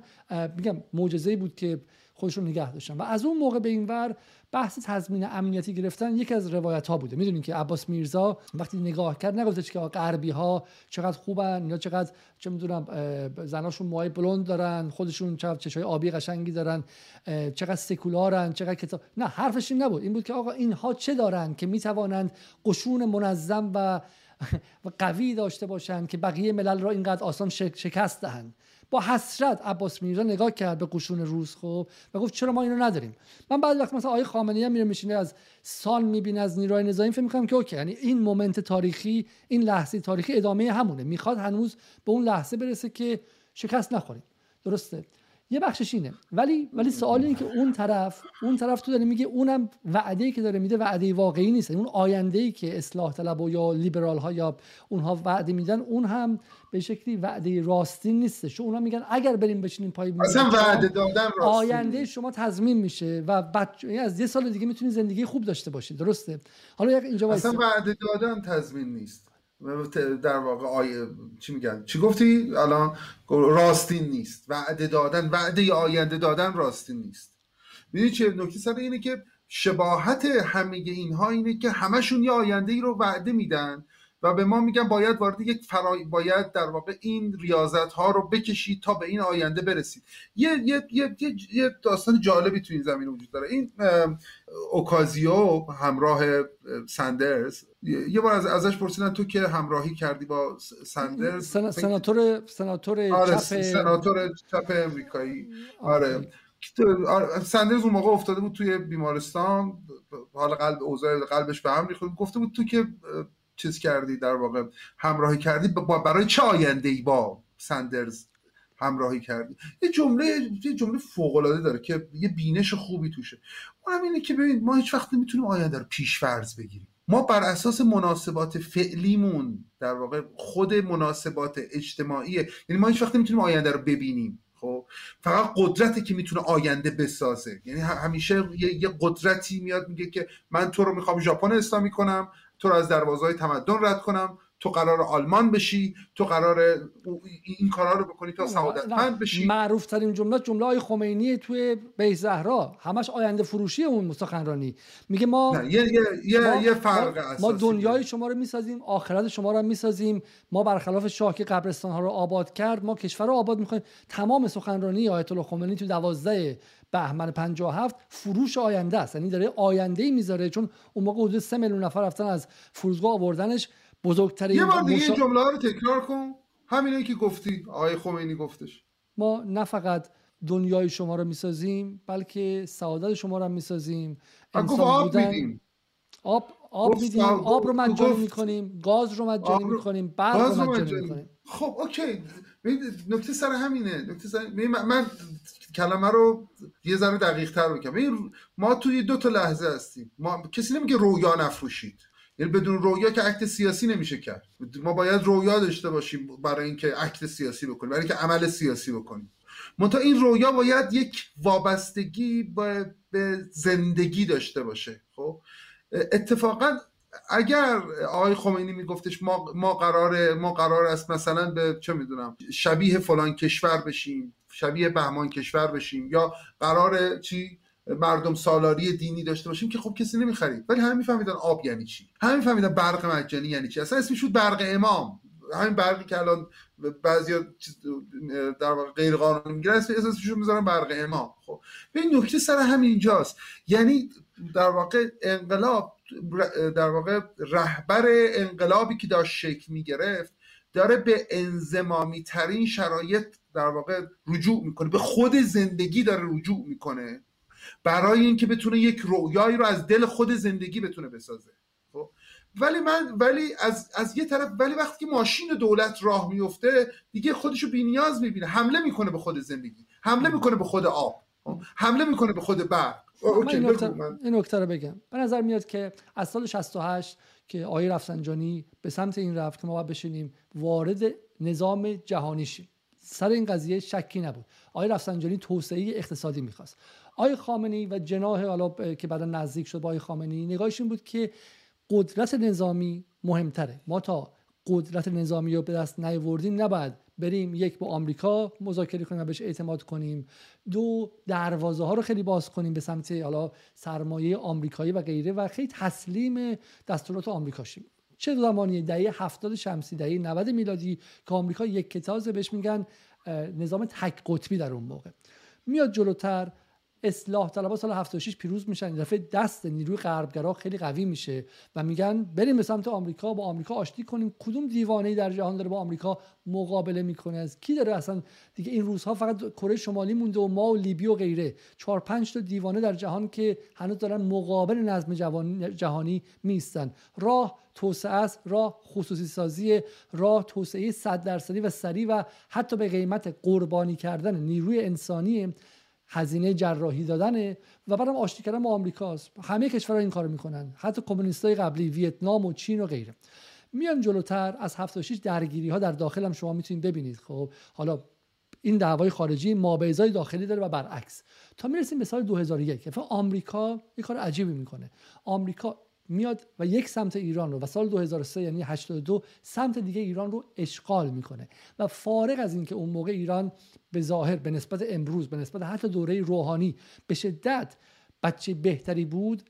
میگم معجزه بود که خودشون نگه داشتن. و از اون موقع به این ور بحث تضمین امنیتی گرفتن یکی از روایت ها بوده. می‌دونین که عباس میرزا وقتی نگاه کرد نگفتش که غربی ها چقدر خوبن یا چقدر چه می‌دونم زناشون موهای بلند دارن خودشون چقدر چشای آبی قشنگی دارن چقدر سکولارن چقدر کتاب. نه حرفش این نبود. این بود که آقا اینها چه دارن که می‌توانند قشون منظم و قوی داشته باشند که بقیه ملل را اینقدر آسان شکست دهند. با حسرت عباس میرزا نگاه کرد به قشون روس خب و گفت چرا ما اینو نداریم؟ من بعد وقت مثلا آقای خامنه‌ای میره میشینه از سال می‌بینه از نیروهای نظامی فکر می‌کنم که okay. یعنی این moment تاریخی این لحظه تاریخی ادامه همونه. می‌خواد هنوز به اون لحظه برسه که شکست نخوریم. درسته. یه بخشش اینه. ولی ولی سوال اینه که اون طرف اون طرف تو داره میگه اونم وعده ای که داره میده وعده واقعی نیست. اون آینده ای که اصلاح طلب و یا لیبرال ها یا اونها وعده میدن اون هم به شکلی وعده راستی نیست چون اونا میگن اگر بریم بشینیم پای اصلا وعده دادن راستی آینده شما تضمین میشه و بعد یعنی از یه سال دیگه می‌تونی زندگی خوب داشته باشید درسته؟ حالا اینجا اصلا وعده دادن تضمین نیست. در واقع آیه چی میگن؟ چی گفتی الان؟ راستین نیست. وعده دادن وعده آینده دادن راستین نیست. می‌دونی چه نکته سر اینه که شباهت همه اینها اینه که همشون یه آینده ای رو وعده میدن و به ما میگن باید وارد یک فرای باید در واقع این ریاضت ها رو بکشید تا به این آینده برسید. یه یه یه, یه, داستان جالبی تو این زمین وجود داره. این اوکازیو همراه سندرز یه بار از ازش پرسیدن تو که همراهی کردی با سندرز؟ سناتور سناتور آره چپ سناتور چپ امریکایی. آره. سندرز اون موقع افتاده بود توی بیمارستان حال قلب اوضاع قلبش به هم ریخت. گفته بود تو که چیز کردی در واقع همراهی کردی با برای چه آینده ای با سندرز همراهی کردی؟ یه جمله یه جمله فوق العاده داره که یه بینش خوبی توشه. اونم اینه که ببین ما هیچ وقت نمی‌تونیم آینده رو پیش فرض بگیریم. ما بر اساس مناسبات فعلیمون در واقع خود مناسبات اجتماعی یعنی ما هیچ وقت نمی‌تونیم آینده رو ببینیم خب؟ فقط قدرتی که می‌تونه آینده بسازه. یعنی همیشه یه قدرتی میاد میگه که من تو رو می‌خوام ژاپن اسلامی کنم تو رو از دروازه های تمدن رد کنم. تو قرار آلمان بشی تو قرار این کارا رو بکنی تا سعادتمند بشی. معروف ترین جمله جمله های خمینی توی بیت زهرا. همش آینده فروشی اون سخنرانی میگه ما یه یه ما... یه فرق ما دنیای شما رو می‌سازیم آخرت شما رو می‌سازیم. ما برخلاف شاه که قبرستان ها رو آباد کرد ما کشور رو آباد می‌کنیم. تمام سخنرانی آیت الله خمینی تو 12 بهمن 57 فروش آینده است. یعنی داره آینده ای می‌ذاره چون اون موقع حدود 3 میلیون نفر رفتن از فرودگاه آوردنش. بزرگترین یه بار دیگه این جمله رو تکرار کن. همینه که گفتی. آقای خمینی گفتش. ما نه فقط دنیای شما رو می‌سازیم بلکه سعادت شما رو هم می‌سازیم. انسان آب بودن میدیم. آب آب میدیم. آب رو مجانی می‌کنیم. گاز رو مجانی می‌کنیم. برق رو مجانی می‌کنیم. خب اوکی. نکته سر همینه. نکته سر من, کلمه رو یه ذره دقیق تر بکنم ما توی دو تا لحظه هستیم. ما کسی نمیگه رویا نفروشید یعنی بدون رویا که عکت سیاسی نمیشه کرد. ما باید رویا داشته باشیم برای اینکه عکت سیاسی بکنیم برای اینکه عمل سیاسی بکنیم. منتها این رویا باید یک وابستگی به زندگی داشته باشه خب؟ اتفاقا اگر آقای خمینی میگفتش ما ما قرار ما قرار است مثلا به چه می‌دونم شبیه فلان کشور بشیم شبیه بهمان کشور بشیم یا قرار چی؟ مردم سالاری دینی داشته باشیم که خب کسی نمی‌خرید ولی همه میفهمیدن آب یعنی چی؟ همه میفهمیدن برق مجانی یعنی چی؟ اصلا اسمش بود برق امام. همین برقی که الان بعضی در واقع غیر قانونی می‌گیرن اسمش می‌ذارن برق امام. خب این نکته سر همین اینجاست. یعنی در واقع انقلاب در واقع رهبر انقلابی که داشت شکل می‌گرفت داره به انزمامی ترین شرایط در واقع رجوع می‌کنه. به خود زندگی داره رجوع می‌کنه. برای اینکه بتونه یک رویایی رو از دل خود زندگی بتونه بسازه. خب؟ ولی من ولی از, از یه طرف ولی وقتی که ماشین دولت راه میفته دیگه خودشو بینیاز می‌بینه. حمله می‌کنه به خود زندگی. حمله می‌کنه به خود آب. خب؟ حمله می‌کنه به خود برق. این نکته رو بگم. به نظر میاد که از سال 68 که آقای رفسنجانی به سمت این رفت که ما باید بشینیم وارد نظام جهانی شیم. سر این قضیه شکی نبود. آقای رفسنجانی توسعه اقتصادی می‌خواست. آقای خامنی و جناح حالا که بعدا نزدیک شد با آقای خامنی نگاهش این بود که قدرت نظامی مهمتره. ما تا قدرت نظامی رو به دست نیاوردیم نباید بریم یک با آمریکا مذاکره کنیم و بهش اعتماد کنیم. دو دروازه ها رو خیلی باز کنیم به سمت حالا سرمایه آمریکایی و غیره و خیلی تسلیم دستورات آمریکا شیم. چه زمانی؟ دهه 70 شمسی دهه 90 میلادی که آمریکا یک کتازه بهش میگن نظام تک قطبی در اون موقع. میاد جلوتر اصلاح طلبها سال 76 پیروز میشن. دفعه دست نیروی غربگرا خیلی قوی میشه و میگن بریم به سمت آمریکا با آمریکا آشتی کنیم. کدوم دیوانه در جهان داره با آمریکا مقابله می‌کنه؟ از کی داره اصلا؟ دیگه این روزها فقط کره شمالی مونده و ما و لیبی و غیره. چهار پنج تا دیوانه در جهان که هنوز دارن مقابل نظم جهانی میستن راه توسعه است راه خصوصی سازی راه توسعه 100 درصدی و سریع و حتی به قیمت قربانی کردن نیروی انسانی هزینه جراحی دادنه و بعدم آشتی کردن با آمریکاست. همه کشورها این کارو می‌کنن. حتی کمونیستای قبلی ویتنام و چین و غیره. میان جلوتر از 76 درگیری ها در داخل هم شما می‌تونید ببینید. خب حالا این دعوای خارجی مابعضای داخلی داره و برعکس. تا می‌رسیم به سال 2001 آمریکا یه کار عجیبی می‌کنه. آمریکا میاد و یک سمت ایران رو و سال 2003 یعنی 82 سمت دیگه ایران رو اشغال می‌کنه و فارغ از اینکه اون موقع ایران به ظاهر به نسبت امروز به نسبت حتی دوره روحانی به شدت بچه بهتری بود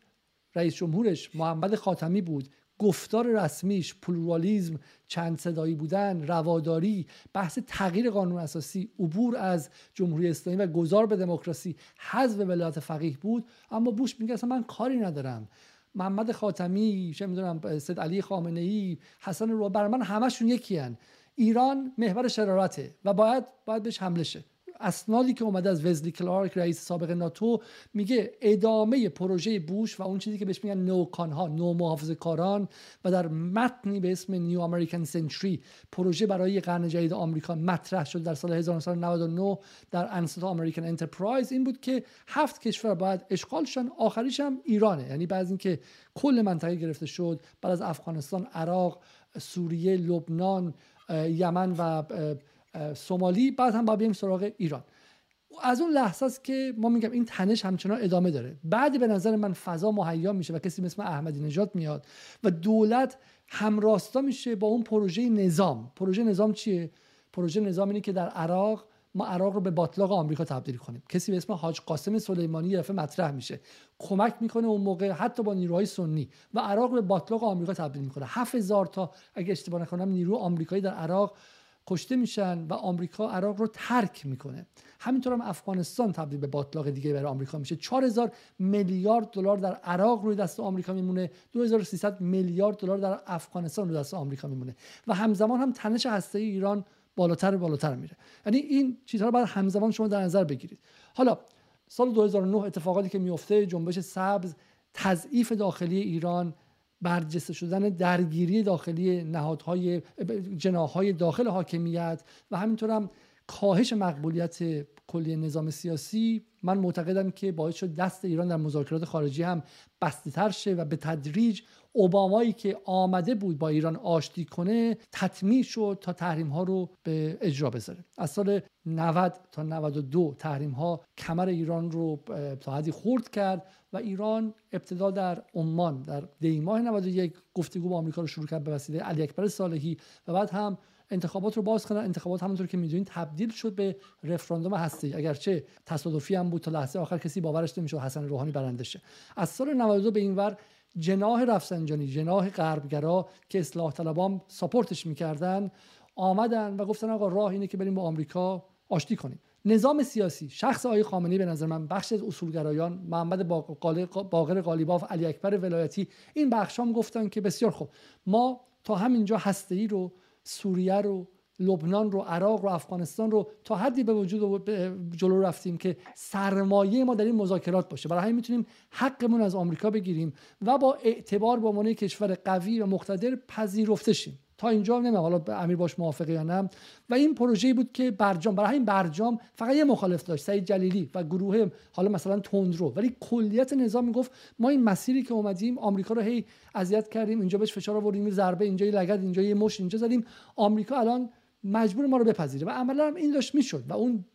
رئیس جمهورش محمد خاتمی بود گفتار رسمیش پلورالیزم چند صدایی بودن رواداری بحث تغییر قانون اساسی عبور از جمهوری اسلامی و گذار به دموکراسی حذف ولایت فقیه بود اما بوش میگه اصلا من کاری ندارم. محمد خاتمی چه می‌دونم سید علی خامنه ای حسن رو بر من همشون یکی هن. ایران محور شرارته و باید باید بهش حمله شه اسنادی که اومده از وزلی کلارک رئیس سابق ناتو میگه ادامه پروژه بوش و اون چیزی که بهش میگن نوکان ها نو محافظه کاران و در متنی به اسم New American Century پروژه برای قرن جدید آمریکا مطرح شد در سال 1999 در انستیتو American Enterprise این بود که هفت کشور باید اشغال شن آخریش هم ایرانه. یعنی بعد اینکه کل منطقه گرفته شد بعد از افغانستان عراق سوریه لبنان یمن و سومالی بعد هم با بریم سراغ ایران. از اون لحظه است که ما میگم این تنش همچنان ادامه داره. بعدی به نظر من فضا مهیا میشه و کسی مثل احمدی نژاد میاد و دولت همراستا میشه با اون پروژه نظام. پروژه نظام چیه؟ پروژه نظام اینه که در عراق ما عراق رو به باطلاق آمریکا تبدیل کنیم. کسی به اسم حاج قاسم سلیمانی یه مطرح میشه. کمک می‌کنه اون موقع حتی با نیروهای سنی و عراق رو به باطلاق آمریکا تبدیل می‌کنه. 7000 تا اگه اشتباه نکنم نیرو آمریکایی در عراق کشته میشن و آمریکا عراق رو ترک می‌کنه. همینطور هم افغانستان تبدیل به باطلاق دیگه برای آمریکا میشه. 4000 میلیارد دلار در عراق روی دست آمریکا میمونه. 2300 میلیارد دلار در افغانستان روی دست آمریکا میمونه. و همزمان هم تنش هسته ایران بالاتر و بالاتر میره. یعنی این چیزها رو باید همزمان شما در نظر بگیرید. حالا سال 2009 اتفاقاتی که میفته جنبش سبز تضعیف داخلی ایران برجسته شدن درگیری داخلی نهادهای جناهای داخل حاکمیت و همینطور هم کاهش مقبولیت کلی نظام سیاسی. من معتقدم که باعث شد دست ایران در مذاکرات خارجی هم بسته تر شه و به تدریج اوبامایی که آمده بود با ایران آشتی کنه تطمیع شد تا تحریم ها رو به اجرا بذاره. از سال 90 تا 92 تحریم ها کمر ایران رو تا حدی خورد کرد و ایران ابتدا در عمان در دیماه 91 گفتگو با آمریکا رو شروع کرد به وسیله علی اکبر صالحی و بعد هم انتخابات رو باز کردن انتخابات همونطور که می‌دونید تبدیل شد به رفراندوم هستی اگرچه تصادفی هم بود تا لحظه آخر کسی باورش نمی‌شد حسن روحانی برنده شه. از سال 92 به این ور جناح رفسنجانی جناح غربگرا که اصلاح طلبان ساپورتش می‌کردن آمدن و گفتن آقا راه اینه که بریم با آمریکا آشتی کنیم. نظام سیاسی شخص آقای خامنه‌ای به نظر من بخش از اصولگرایان محمد باقر قالیباف علی اکبر ولایتی این بخشام گفتن که بسیار خوب. ما تا همینجا هسته رو سوریه رو لبنان رو عراق رو افغانستان رو تا حدی به وجود جلو رفتیم که سرمایه ما در این مذاکرات باشه. برای همین می‌تونیم حقمون از آمریکا بگیریم و با اعتبار به عنوان کشور قوی و مقتدر پذیرفته شیم. تا اینجا نمی‌دونم حالا امیر باش موافقه یا نه. و این پروژه بود که برجام برای همین برجام فقط یه مخالف داشت سعید جلیلی و گروه حالا مثلا تندرو. ولی کلیت نظام می‌گفت ما این مسیری که اومدیم آمریکا رو هی اذیت کردیم اینجا بهش فشار آوردیم ضربه اینجا یه لگد اینجا یه مش اینجا زدیم. آمریکا الان مجبور ما رو بپذیره. و عملا هم این داشت می‌شد و اون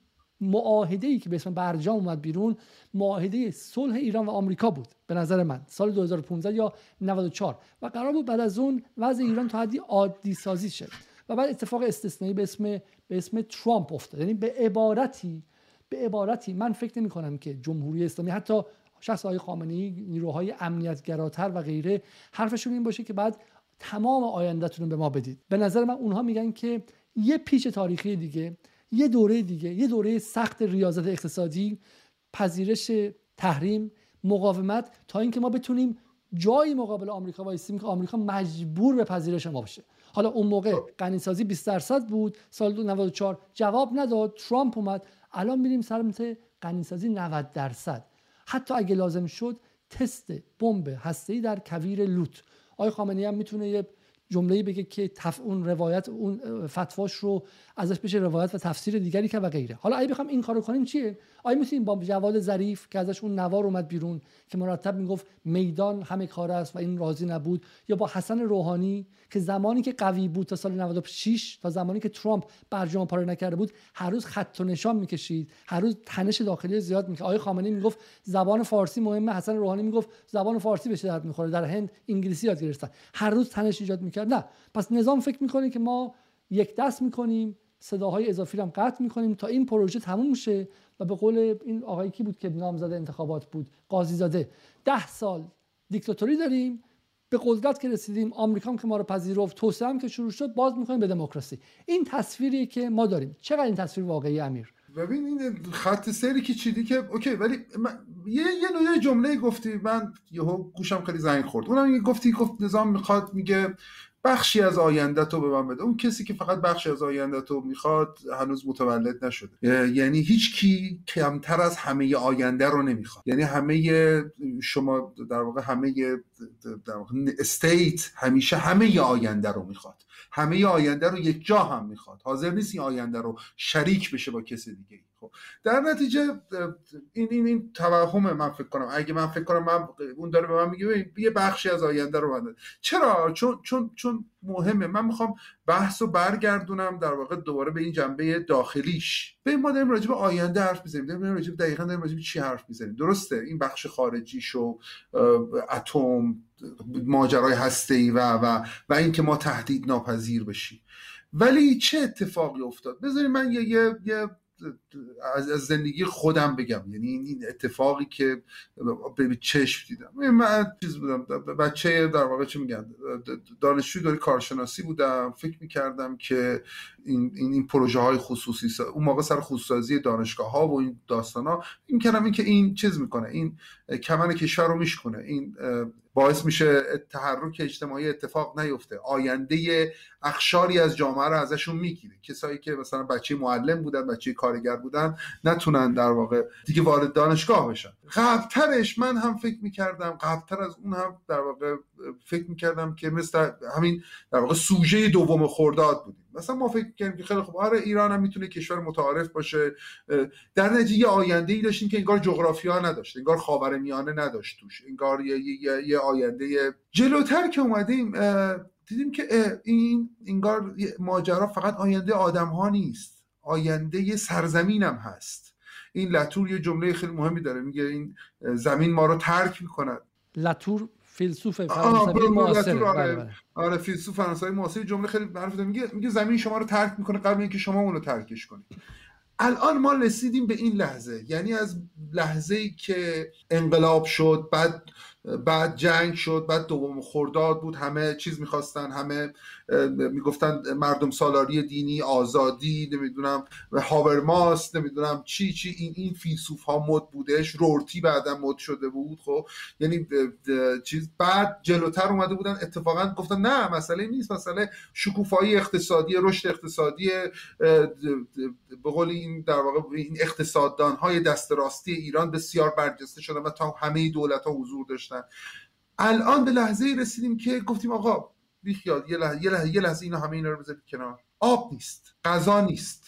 معاهده ای که به اسم برجام اومد بیرون معاهده صلح ایران و آمریکا بود به نظر من سال 2015 یا 94 و قرار بود بعد از اون وضع ایران تا حدی عادی سازی شد و بعد اتفاق استثنایی به اسم به اسم ترامپ افتاد. یعنی به عبارتی به عبارتی من فکر نمی کنم که جمهوری اسلامی حتی شخص های خامنه‌ای نیروهای امنیتگراتر و غیره حرفشون این باشه که بعد تمام آیندهتون رو به ما بدید. به نظر من اونها میگن که یه پیش تاریخی دیگه یه دوره دیگه یه دوره سخت ریاضت اقتصادی پذیرش تحریم مقاومت تا اینکه ما بتونیم جایی مقابل آمریکا وایسیم که آمریکا مجبور به پذیرش ما باشه. حالا اون موقع غنیسازی 20 درصد بود سال 94 جواب نداد ترامپ اومد. الان میریم سمت غنیسازی 90 درصد. حتی اگه لازم شد تست بمب هسته‌ای در کویر لوت. آقای خامنه‌ای هم می‌تونه یه جمله بگه که تف... اون روایت اون فتواش رو ازش بشه روایت و تفسیر دیگری که و غیره. حالا اگه بخوام این کارو کنیم چیه؟ آیا می‌تونیم با جواد ظریف که ازش اون نوار اومد بیرون که مرتب می‌گفت میدان همه کار است و این راضی نبود. یا با حسن روحانی که زمانی که قوی بود تا سال 96 تا زمانی که ترامپ برجام پاره نکرده بود هر روز خط و نشان می‌کشید. هر روز تنش داخلی زیاد می‌کرد. آقای خامنه‌ای می‌گفت زبان فارسی مهمه حسن روحانی می‌گفت زبان فارسی بشه درد می‌خوره. در هند انگلیسی یاد گرفتن. هر روز تنش ایجاد می‌کرد. نه. پس نظام فکر می‌کنه که ما یک دست می‌کنیم صداهای اضافی رو هم قطع می‌کنیم تا این پروژه تموم شه. و به قول این آقایی کی بود که نامزد انتخابات بود؟ قاضی زاده ده سال دیکتاتوری داریم به قدرت که رسیدیم آمریکا که ما رو پذیرفت توسعه هم که شروع شد باز می‌کنیم به دموکراسی. این تصویری که ما داریم. چقدر این تصویر واقعی امیر؟ ببین این خط سری که چیدی که اوکی ولی یه یه نوع جمله گفتی من یهو گوشم خیلی زنگ خورد. اونم گفتی گفت نظام می‌خواد میگه بخشی از آینده تو به من بده. اون کسی که فقط بخشی از آینده تو می‌خواد هنوز متولد نشده. یعنی هیچ کی کمتر از همه آینده رو نمی‌خواد. یعنی همه شما در واقع همه در واقع استیت همیشه همه آینده رو می‌خواد. همه آینده رو یک جا هم می‌خواد. حاضر نیست این آینده رو شریک بشه با کسی دیگه خب در نتیجه این این این توهمه من فکر کنم اگه من فکر کنم من اون داره به من میگه یه بخشی از آینده رو من چرا؟ چون چون چون مهمه. من می‌خوام بحث رو برگردونم در واقع دوباره به این جنبه داخلیش. به ما داریم راجع به آینده حرف می‌زنیم. داریم راجع به دقیقا داریم راجع به چی حرف می‌زنیم. درسته؟ این بخش خارجیش و اتم ماجرای هسته و و و اینکه ما تهدید ناپذیر بشیم. ولی چه اتفاقی افتاد؟ بذارید من یه یه, یه از زندگی خودم بگم. یعنی این اتفاقی که به چشم دیدم. من چیز بودم. بچه در واقع چی میگن؟ دانشجوی داری کارشناسی بودم. فکر می‌کردم که این این, پروژه های خصوصی اون موقع سر خصوصی دانشگاه ها و این داستان ها این کردم این که این چیز می‌کنه. این کمن کشور رو میشکنه این باعث میشه تحرک اجتماعی اتفاق نیفته. آینده اخشاری از جامعه رو ازشون می‌گیره. کسایی که مثلا بچه معلم بودن بچه کارگر بودن نتونن در واقع دیگه وارد دانشگاه بشن. قبلترش من هم فکر می‌کردم قبلتر از اون هم در واقع فکر می‌کردم که مثل همین در واقع سوژه دوم خورداد بودیم. مثلا ما فکر کردیم که خیلی خوب آره ایران هم می‌تونه کشور متعارف باشه. در نتیجه آینده ای داشتیم که انگار جغرافیا نداشت انگار خاورمیانه نداشت توش انگار یه, یه،, یه آینده جلوتر که اومدیم دیدیم که این انگار ماجرا فقط آینده آدم ها نیست آینده سرزمین هم هست. این لاتور یه جمله خیلی مهمی داره میگه این زمین ما رو ترک می‌کند. لاتور فیلسوف فرانسوی معاصر. آره, بله، بله. آره فیلسوف فرانسوی معاصر جمله خیلی معروف داره. میگه میگه زمین شما رو ترک می‌کنه قبل اینکه شما اون رو ترکش کنید. الان ما رسیدیم به این لحظه. یعنی از لحظه ای که انقلاب شد بعد بعد جنگ شد بعد دوم خورداد بود همه چیز می‌خواستن همه می‌گفتن مردم سالاری دینی آزادی نمی‌دونم هاورماس نمی‌دونم چی چی این این فیلسوف ها مد بودش رورتی بعدا مد شده بود خب. یعنی چیز بعد جلوتر اومده بودن اتفاقا گفتن نه مسئله نیست مسئله شکوفایی اقتصادی رشد اقتصادی به قول این در واقع این اقتصاددان های دست راستی ایران بسیار برجسته شدن و تا همه دولت ها حضور داشتن. الان به لحظه رسیدیم که گفتیم آقا بیخیال یه لحظه یه لحظه, یه لحظه اینا همه اینا رو بذارید کنار. آب نیست غذا نیست.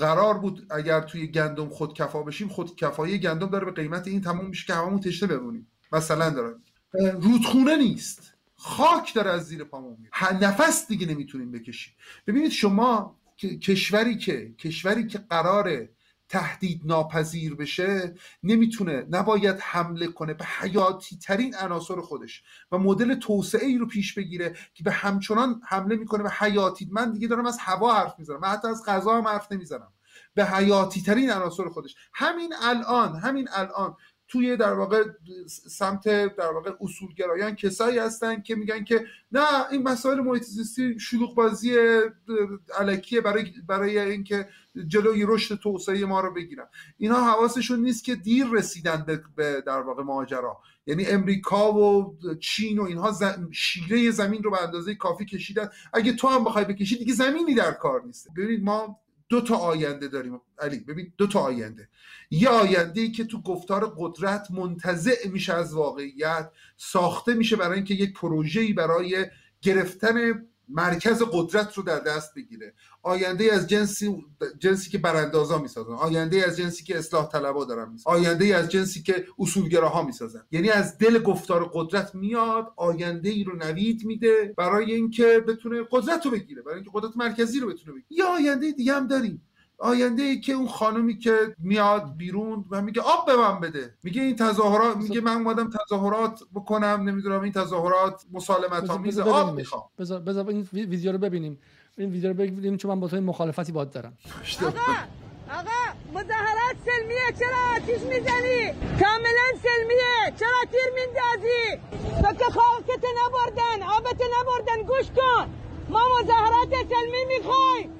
قرار بود اگر توی گندم خودکفا بشیم خودکفایی گندم داره به قیمت این تموم میشه که هممون تشنه بمونیم. مثلا دارم. رودخونه نیست. خاک داره از زیر پامون میره. نفس دیگه نمی‌تونیم بکشیم. ببینید شما کشوری که کشوری که قراره تهدید ناپذیر بشه نمی‌تونه نباید حمله کنه به حیاتی ترین عناصر خودش و مدل توسعه ای رو پیش بگیره که به همچنان حمله می‌کنه به حیاتی من دیگه دارم از هوا حرف می‌زنم من حتی از غذا هم حرف نمی‌زنم. به حیاتی ترین عناصر خودش. همین الان همین الان توی در واقع سمت در واقع اصولگرایان کسایی هستن که میگن که نه این مسائل محیط زیستی شلوغ بازی علکیه برای برای اینکه جلوی رشد توسعه ما رو بگیرن. اینا حواسشون نیست که دیر رسیدن به در واقع ماجرا. یعنی امریکا و چین و اینها شیره زمین رو به اندازه کافی کشیدن. اگه تو هم بخوای بکشی دیگه زمینی در کار نیست. ببینید ما دو تا آینده داریم. علی ببین دو تا آینده. یه آینده ای که تو گفتار قدرت منتزع میشه از واقعیت ساخته میشه برای اینکه یک پروژه‌ای برای گرفتن مرکز قدرت رو در دست بگیره. آینده از جنسی جنسی که براندازا می‌سازن. آینده از جنسی که اصلاح طلبا دارن می‌سازن. آینده از جنسی که اصولگراها می‌سازن. یعنی از دل گفتار قدرت میاد آینده ای رو نوید میده برای اینکه بتونه قدرت رو بگیره برای اینکه قدرت مرکزی رو بتونه بگیره. یا آینده دیگه هم داریم. آینده ای که اون خانومی که میاد بیرون و میگه آب به من بده. میگه این تظاهرات میگه من اومدم تظاهرات بکنم نمی‌دونم این تظاهرات مسالمت آمیز آب می‌خوام. بذار بذار این ویدیو رو ببینیم. این ویدیو رو ببینیم چون من با تو مخالفتی باد دارم. آقا آقا مظاهرات سلمیه چرا آتیش می‌زنی؟ کاملا سلمیه. چرا تیر میندازی؟ تو که خاکت نبردن آبت نبردن. گوش کن. ما مظاهرات سلمی می‌خوایم.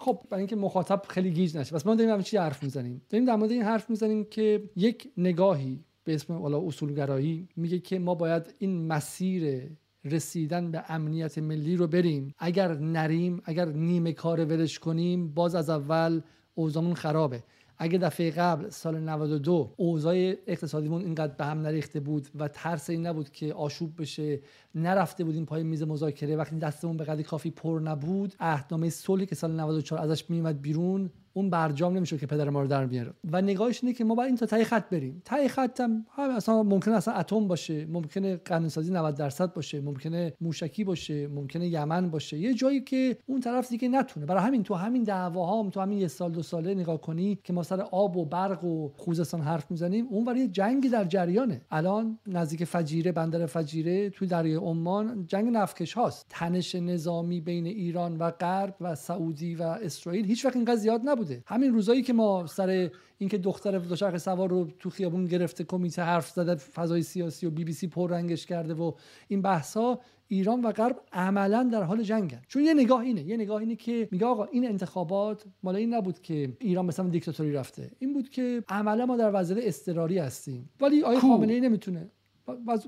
خب برای اینکه مخاطب خیلی گیج نشه. پس ما داریم چی حرف می‌زنیم؟ داریم در مورد این حرف می‌زنیم که یک نگاهی به اسم والا اصولگرایی میگه که ما باید این مسیر رسیدن به امنیت ملی رو بریم. اگر نریم اگر نیمه کار ولش کنیم باز از اول اوضاعمون خرابه. اگه دفعه قبل سال 92 اوضاع اقتصادیمون اینقدر به هم نریخته بود و ترس این نبود که آشوب بشه نرفته بودیم پای میز مذاکره وقتی دستمون به قدری کافی پر نبود عهدنامه صلحی که سال 94 ازش میومد بیرون اون برجام نمیشه که پدر ما رو در بیاره. و نگاهش اینه که ما باید این تا تای خط بریم. تای خط هم اصلا ممکنه اصلا اتم باشه ممکنه قانونسازی 90 درصد باشه ممکنه موشکی باشه ممکنه یمن باشه. یه جایی که اون طرف دیگه نتونه. برای همین تو همین دعواها هم تو همین یه سال دو ساله نگاه کنی که ما سر آب و برق و خوزستان حرف می‌زنیم اون ولی جنگی در جریانه. الان نزدیک فجیره بندر فجیره توی دریای عمان جنگ نفکش هاست. تنش نظامی بین ایران و غرب و سعودی و اسرائیل هیچ وقت اینقدر زیاد نبود. نبوده. همین روزایی که ما سر اینکه دختر دوچرخه سوار رو تو خیابون گرفته کمیته حرف زده فضای سیاسی و بی بی سی پررنگش کرده و این بحثا ایران و غرب عملا در حال جنگن. چون یه نگاه اینه. یه نگاه اینه که میگه آقا این انتخابات مال این نبود که ایران مثلا دیکتاتوری رفته. این بود که عملا ما در وضعیت استراری هستیم. ولی آقای خامنه ای نمی‌تونه؟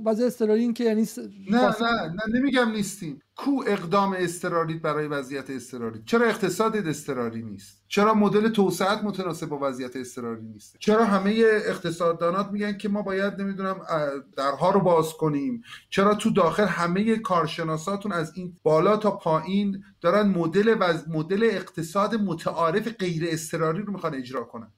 وضع استراری این که یعنی نه نه نه نمیگم نیستیم. کو اقدام استراری برای وضعیت استراری چرا اقتصاد استراری نیست؟ چرا مدل توسعه متناسب با وضعیت استراری نیست؟ چرا همه اقتصاددانات میگن که ما باید نمی‌دونم درها رو باز کنیم؟ چرا تو داخل همه کارشناساتون از این بالا تا پایین دارن مدل وز... مدل اقتصاد متعارف غیر استراری رو می‌خوان اجرا کنن؟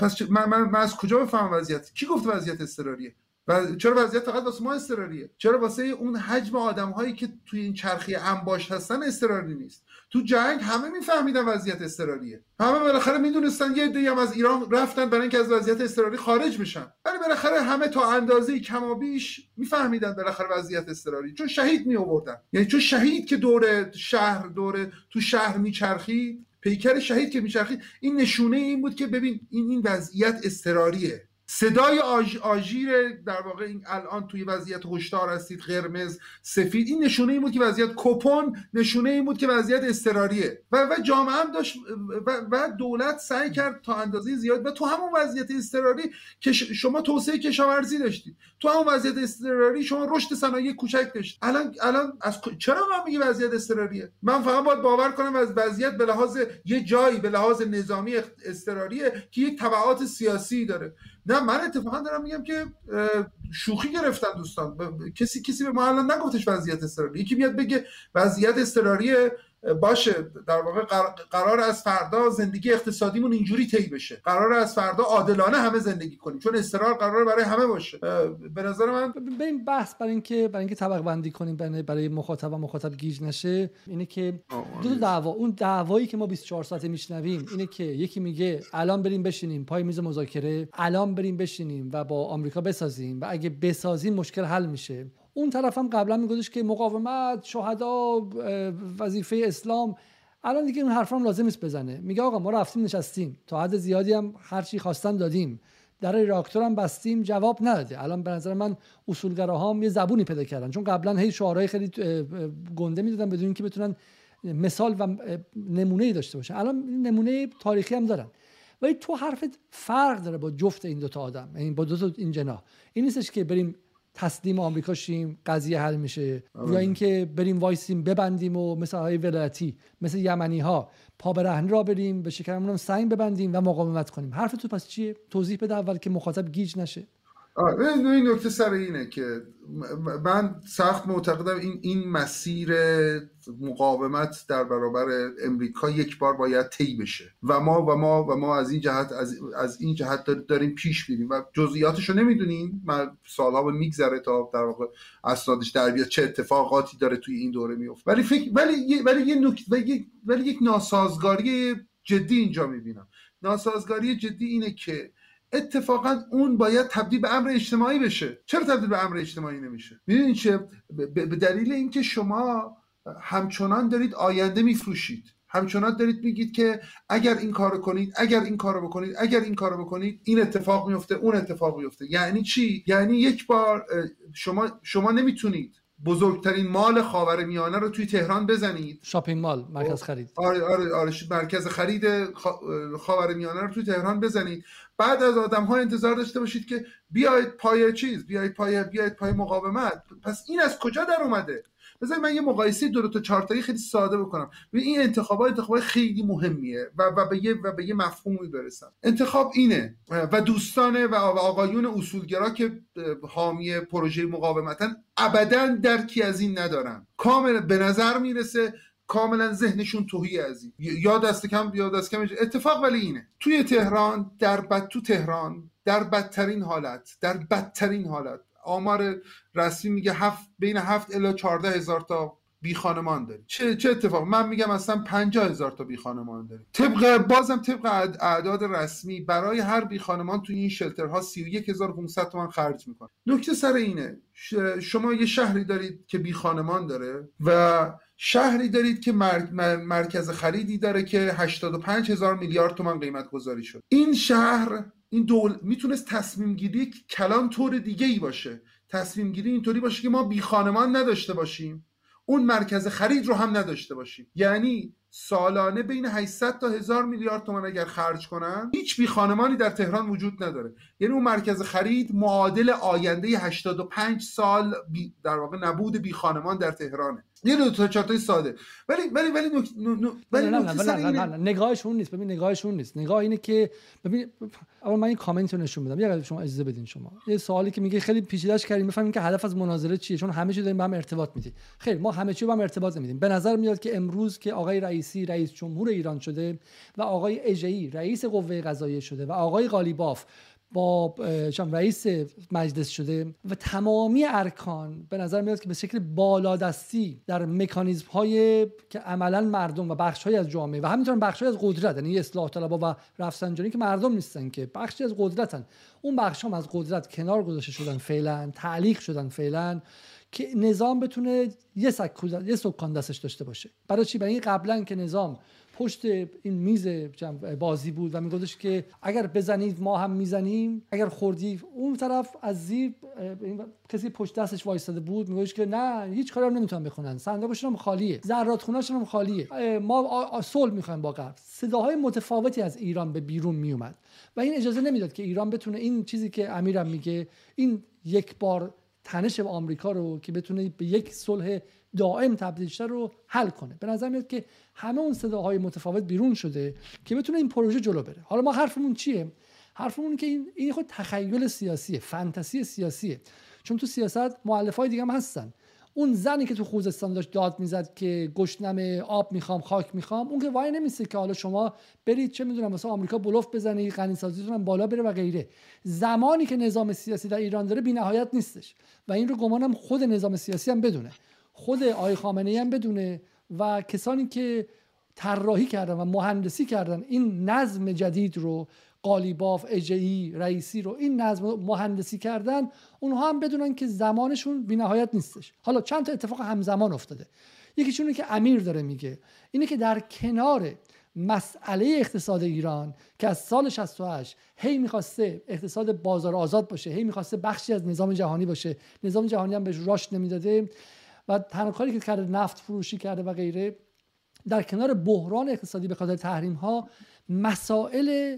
پس من, من, من از کجا بفهم وضعیت؟ کی گفت وضعیت استراریه و چرا وضعیت فقط واسه ما استراریه چرا واسه اون حجم آدم هایی که توی این چرخی انباش هستن استراری نیست؟ تو جنگ همه میفهمیدن وضعیت استراریه همه بالاخره می‌دونستن یه عده‌ای هم از ایران رفتن برای اینکه از وضعیت استراری خارج بشن. ولی بالاخره همه تا اندازه کمابیش میفهمیدن بالاخره وضعیت استراری چون شهید می آوردن یعنی چون شهید که دور شهر دور تو شهر میچرخید پیکر شهید که میچرخید این نشونه این بود که ببین این این وضعیت استراریه صدای آژ، آژیر در واقع این الان توی وضعیت هشدار هستید قرمز سفید این نشونه این بود که وضعیت کپون نشونه این بود که وضعیت استراریه و و جامعه هم داشت و, و دولت سعی کرد تا اندازه زیاد و تو همون وضعیت استراری که شما توسعه کشاورزی داشتید. تو همون وضعیت استراری شما رشد صنایع کوچک داشتید. الان الان از چرا من میگی وضعیت استراریه من فقط باید باور کنم از وضعیت به لحاظ یه جایی به لحاظ نظامی استراریه که یک تبعات سیاسی داره. نه من اتفاقا دارم میگم که شوخی گرفتن دوستان. کسی کسی به ما الان نگفتش وضعیت استراری یکی میاد بگه وضعیت استراری باشه در واقع قرار از فردا زندگی اقتصادیمون اینجوری طی بشه. قرار از فردا عادلانه همه زندگی کنیم. چون استقرار قرار برای همه باشه. به نظر من به این بحث برای اینکه برای اینکه طبق بندی کنیم برای مخاطب و مخاطب گیج نشه اینه که دو دعوا. اون دعوایی که ما 24 ساعته میشنویم اینه که یکی میگه الان بریم بشینیم پای میز مذاکره. الان بریم بشینیم و با آمریکا بسازیم و اگه بسازیم مشکل حل میشه. اون طرف هم قبلا میگفتش که مقاومت شهدا وظیفه اسلام. الان دیگه اون حرفا هم لازم نیست بزنه. میگه آقا ما رفتیم نشستیم. تا حد زیادی هم هر چی خواستن دادیم. در راکتور هم بستیم جواب نداده. الان به نظر من اصولگراها هم یه زبونی پیدا کردن. چون قبلا هی شعارهای خیلی گنده می‌دادن بدون اینکه بتونن مثال و نمونه ای داشته باشن. الان نمونه تاریخی هم دارن. ولی تو حرفت فرق داره با جفت این دوتا آدم. این یعنی با دو تا این جناح. این نیستش که بریم تسلیم آمریکا شیم قضیه حل میشه. آره. یا اینکه بریم وایسیم ببندیم و مثل های ولایتی مثل یمنی ها پابرهنه راه بریم به شکممون سنگ ببندیم و مقاومت کنیم. حرف تو پس چیه؟ توضیح بده اول که مخاطب گیج نشه. آره این نکته سر اینه که من سخت معتقدم این این مسیر مقاومت در برابر امریکا یک بار باید طی بشه. و ما و ما و ما از این جهت از, از این جهت داریم پیش میریم. و جزئیاتش رو نمی‌دونیم. من سالها به میگذره تا در واقع اسنادش در بیاد چه اتفاقاتی داره توی این دوره میفته ولی فکر ولی ولی یه ولی, ولی یک ناسازگاری جدی اینجا می‌بینم. ناسازگاری جدی اینه که اتفاقا اون باید تبدیل به امر اجتماعی بشه. چرا تبدیل به امر اجتماعی نمیشه؟ می‌دونید چه؟ به دلیل اینکه شما همچنان دارید آینده میفروشید. همچنان دارید میگید که اگر این کارو کنید اگر این کارو بکنید اگر این کارو بکنید این اتفاق میفته اون اتفاق میفته یعنی چی؟ یعنی یک بار شما شما نمی‌تونید بزرگترین مال خاورمیانه رو توی تهران بزنید. شاپینگ مال مرکز خب. خرید. آره آره آره مرکز خرید خاورمیانه رو توی تهران بزنید. بعد از آدم ها انتظار داشته باشید که بیاید پای چیز بیاید پای بیاید پای مقاومت. پس این از کجا در اومده؟ بذار من یه مقایسه دو, تا چارتایی خیلی ساده بکنم. این انتخابات انتخابات خیلی مهمیه و, و به یه و به یه مفهومی برسم انتخاب اینه و دوستانه و آقایون اصولگرا که حامی پروژه مقاومتن ابدا درکی از این ندارن. کامل به نظر می‌رسه کاملا ذهنشون توهی از این. یا دست کم یا دست کم اتفاق ولی اینه. توی تهران در بد تو تهران در بدترین حالت در بدترین حالت آمار رسمی میگه هفت بین هفت الا چارده هزار تا بی خانمان داریم. چه چه اتفاق؟ من میگم اصلا 50 هزار تا بی خانمان داریم. طبق بازم طبق اعداد رسمی برای هر بی خانمان تو این شلترها 31500 تومان خرج می‌کنه. نکته سر اینه شما یه شهری دارید که بی خانمان داره و شهری دارید که مرکز خریدی داره که 85 هزار میلیارد تومان قیمت گذاری شد این شهر این دول می‌تونست تصمیم گیری کلان طور دیگه ای باشه. تصمیم گیری اینطوری باشه که ما بی خانمان نداشته باشیم. اون مرکز خرید رو هم نداشته باشیم. یعنی سالانه بین 800 تا 1000 میلیارد تومان اگر خرج کنن هیچ بی خانمانی در تهران وجود نداره. یعنی اون مرکز خرید معادل آینده 85 سال در واقع نبود بی خانمان در تهرانه. یه دو تا چارتای ساده. ولی ولی ولی نک... ولی نه نه نه, نه, نه, نگاهش اون نیست. ببین نگاهش اون نیست. نگاه اینه که ببین اول من این کامنت رو نشون بدم یه شما اجازه بدین شما. یه سوالی که میگه خیلی پیچیده‌اش کردیم بفهمیم که هدف از مناظره چیه چون همه چی داریم به هم ارتباط میدیم. خیر ما همه چی با هم ارتباط نمیدیم به نظر میاد که امروز که آقای رئیسی رئیس جمهور ایران شده و آقای اجئی رئیس قوه قضاییه شده و آقای قالیباف با رئیس مجلس شده و تمامی ارکان به نظر میاد که به شکل بالادستی در مکانیزم های که عملا مردم و بخش های از جامعه و همینطور بخش های از قدرت یعنی اصلاح طلبها و رفسنجانی که مردم نیستن که بخشی از قدرتن. اون بخش هم از قدرت کنار گذاشته شدن فعلا تعلیق شدن فعلا که نظام بتونه یه سکان دستش داشته باشه. برای چی؟ برای قبلا که نظام پشت این میز بازی بود و میگفتش که اگر بزنید ما هم می‌زنیم. اگر خوردی اون طرف از زیر کسی پشت دستش وایستاده بود میگوش که نه هیچ کاری هم نمی‌تونن بخونن. صندوقشون هم خالیه. ذرات هم خالیه. ما صلح می‌خوایم با غرب. صداهای متفاوتی از ایران به بیرون میومد و این اجازه نمی‌داد که ایران بتونه این چیزی که امیرم میگه این یک بار تنش آمریکا رو که بتونه به یک صلح دائم تبدیل رو حل کنه. به نظر میاد که همه اون صداهای متفاوت بیرون شده که بتونه این پروژه جلو بره. حالا ما حرفمون چیه؟ حرفمون که این این خود تخیل سیاسیه فانتزی سیاسیه. چون تو سیاست مؤلف های دیگه هم هستن. اون زنی که تو خوزستان داشت داد می‌زد که گشنم آب می‌خوام خاک می‌خوام اون که وای نمیسته که حالا شما برید چه می‌دونم مثلا آمریکا بلوف بزنید غنی سازیتون بالا بره و غیره. زمانی که نظام سیاسی در ایران داره بینهایت نیستش. و این رو گمانم خود نظام سیاسی هم بدونه. خود آقای خامنه هم بدونه و کسانی که طراحی کردن و مهندسی کردن این نظم جدید رو قالیباف اجئی رئیسی رو این نظم مهندسی کردن اونها هم بدونن که زمانشون بینهایت نیستش. حالا چند تا اتفاق همزمان افتاده. یکیشونه که امیر داره میگه اینه که در کنار مسئله اقتصاد ایران که از سال 68 هی می‌خواسته اقتصاد بازار آزاد باشه هی می‌خواسته بخشی از نظام جهانی باشه نظام جهانی هم بهش راشد نمی‌داده و تنها کاری که کرده نفت فروشی کرده و غیره در کنار بحران اقتصادی به خاطر تحریم ها مسائل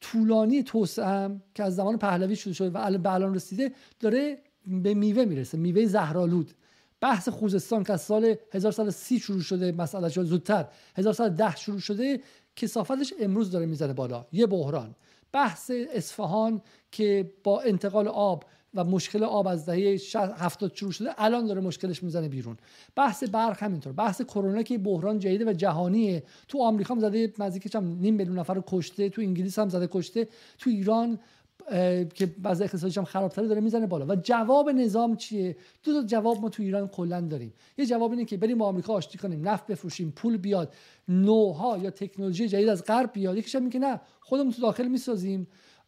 طولانی توسعه که از زمان پهلوی شروع شده و به الان رسیده داره به میوه می‌رسه میوه زهرالود بحث خوزستان که از سال 1130 شروع شده مسئله زودتر 1110 شروع شده کسافتش امروز داره می‌زنه بالا یه بحران. بحث اصفهان که با انتقال آب و مشکل آب از دهه 70 شروع شده الان داره مشکلش می‌زنه بیرون. بحث برق همینطور. بحث کرونا که بحران جدید و جهانیه. تو آمریکا هم زده نزدیکش هم نیم میلیون نفر رو کشته تو انگلیس هم زده کشته تو ایران که بعض اقتصادیش هم خرابتره داره می‌زنه بالا. و جواب نظام چیه؟ دو تا جواب ما تو ایران کلا داریم. یه جواب اینه که بریم با آمریکا آشتی کنیم نفت بفروشیم پول بیاد نوها یا تکنولوژی جدید از غرب بیاد. یکیش میگه نه خودمون تو داخل می‌سازیم.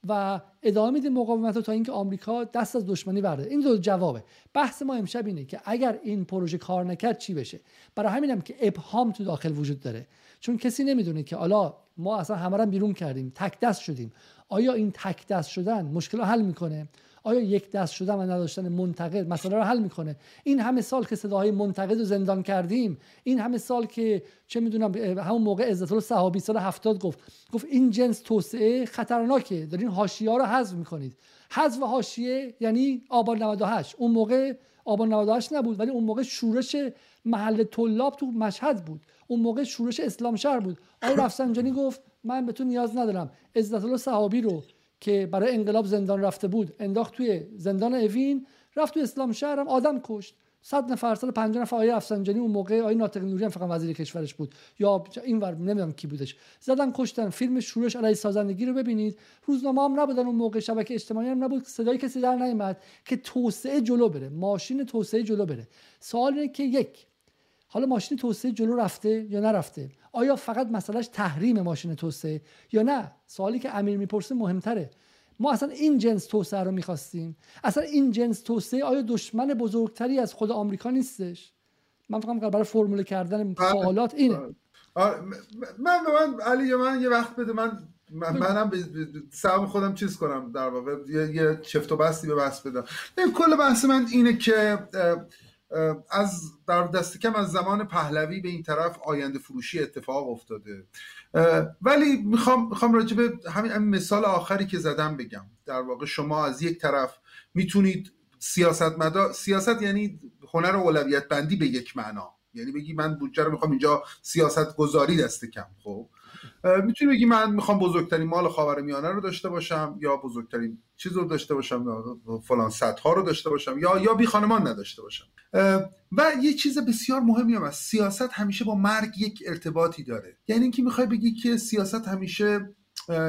و ادامه میدیم مقاومت رو تا اینکه آمریکا دست از دشمنی برده این دو جوابه. بحث ما امشب اینه که اگر این پروژه کار نکرد چی بشه؟ برای همینم که ابهام تو داخل وجود داره. چون کسی نمی‌دونه که حالا ما اصلا همه بیرون کردیم تک دست شدیم. آیا این تک دست شدن مشکل رو حل می‌کنه؟ آیا یک دست شدن و نداشتن منتقد مسئله رو حل می‌کنه؟ این همه سال که صداهای منتقد رو زندان کردیم این همه سال که چه می‌دونم همون موقع عزت الله صحابی سال هفتاد گفت گفت این جنس توسعه خطرناکه دارین حاشیه رو حذف می‌کنید. حذف حاشیه یعنی آبان 98 اون موقع آبان 98 نبود ولی اون موقع شورش محل طلاب تو مشهد بود. اون موقع شورش اسلام شهر بود. آقای رفسنجانی گفت من به تو نیاز ندارم. عزت الله صحابی رو که برای انقلاب زندان رفته بود. انداخت توی زندان اوین رفت تو اسلام شهر هم آدم کشت. صد نفر سال 50 نفر آقای افسنجانی اون موقع آقای ناطق نوری هم فقط وزیر کشورش بود. یا این ور نمی‌دونم کی بودش. زدن کشتن. فیلم شورش علیه سازندگی رو ببینید. روزنامه هم نبودن اون موقع شبکه اجتماعی هم نبود. صدای کسی در نیامد که توسعه جلو بره. ماشین توسعه جلو بره. سوال اینه که یک حالا ماشین توسعه جلو رفته یا نرفته؟ آیا فقط مسئلهش تحریم ماشین توسعه یا نه؟ سوالی که امیر می‌پرسه مهمتره. ما اصلا این جنس توسعه رو می‌خواستیم. اصلا این جنس توسعه آیا دشمن بزرگتری از خود آمریکا نیستش؟ من فقط برای فرموله کردن بله. سوالات اینه. من به من علی من یه وقت بده. من منم سهم خودم چیز کنم در واقع. یه چفت و بستی به بس بدم. کل بحث من اینه که از در دست کم از زمان پهلوی به این طرف آینده فروشی اتفاق افتاده. ولی می‌خوام می‌خوام راجع به همین مثال آخری که زدم بگم. در واقع شما از یک طرف می‌تونید سیاست مدا سیاست یعنی هنر اولویت بندی به یک معنا. یعنی بگی من بودجه رو می‌خوام اینجا سیاست گذاری دست کم خب؟ می‌تونی بگی من می‌خوام بزرگترین مال خاورمیانه رو داشته باشم یا بزرگترین چیز رو داشته باشم فلان ها رو داشته باشم یا یا بی خانمان نداشته باشم. و یه چیز بسیار مهمی هم است سیاست همیشه با مرگ یک ارتباطی داره. یعنی اینکه می‌خوای بگی که سیاست همیشه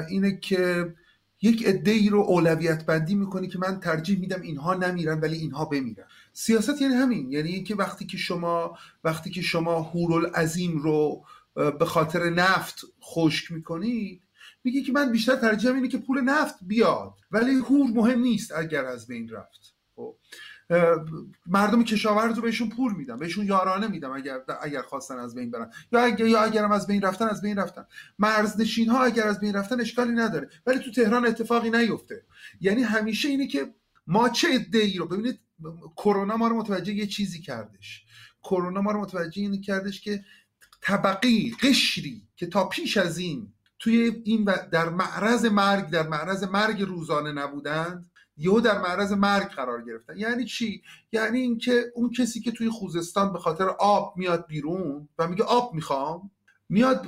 اینه که یک عده ای رو اولویت بندی می‌کنی که من ترجیح میدم اینها نمیرن ولی اینها بمیرن. سیاست یعنی همین. یعنی اینکه وقتی که شما وقتی که شما هورالعظیم رو به خاطر نفت خشک می‌کنید میگه که من بیشتر ترجیح اینه که پول نفت بیاد. ولی هور مهم نیست اگر از بین رفت. خب. مردم کشاورز رو بهشون پول میدم بهشون یارانه میدم اگر اگر خواستن از بین برن. یا اگر یا اگرم از بین رفتن از بین رفتن. مرزنشین ها اگر از بین رفتن اشکالی نداره. ولی تو تهران اتفاقی نیفته. یعنی همیشه اینه که ما چه ای رو ببینید کرونا ما رو متوجه یه چیزی کردش. کرونا ما رو متوجه اینه کردش که طبقی قشری که تا پیش از این توی این در معرض مرگ در معرض مرگ روزانه نبودند یهو در معرض مرگ قرار گرفتن. یعنی چی؟ یعنی اینکه اون کسی که توی خوزستان به خاطر آب میاد بیرون و میگه آب می‌خوام میاد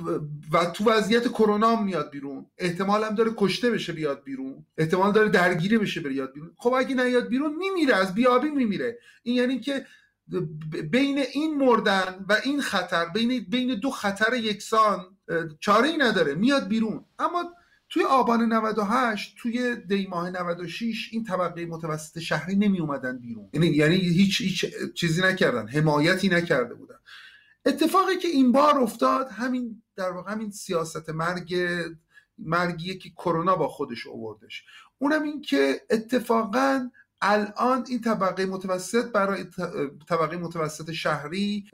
و تو وضعیت کرونا میاد بیرون. احتمال هم داره کشته بشه بیاد بیرون. احتمال داره درگیری بشه بیاد بیرون. خب اگه نیاد بیرون میمیره از بیابی میمیره. این یعنی که بین این مردن و این خطر بین بین دو خطر یکسان چاره ای نداره میاد بیرون. اما توی آبان 98 توی دی ماه 96 این طبقه متوسط شهری نمی اومدن بیرون. یعنی یعنی هیچ هیچ چیزی نکردن حمایتی نکرده بودن. اتفاقی که این بار افتاد همین در واقع همین سیاست مرگ مرگیه که کرونا با خودش آوردش. اونم این که اتفاقا الان این طبقه متوسط برای طبقه متوسط شهری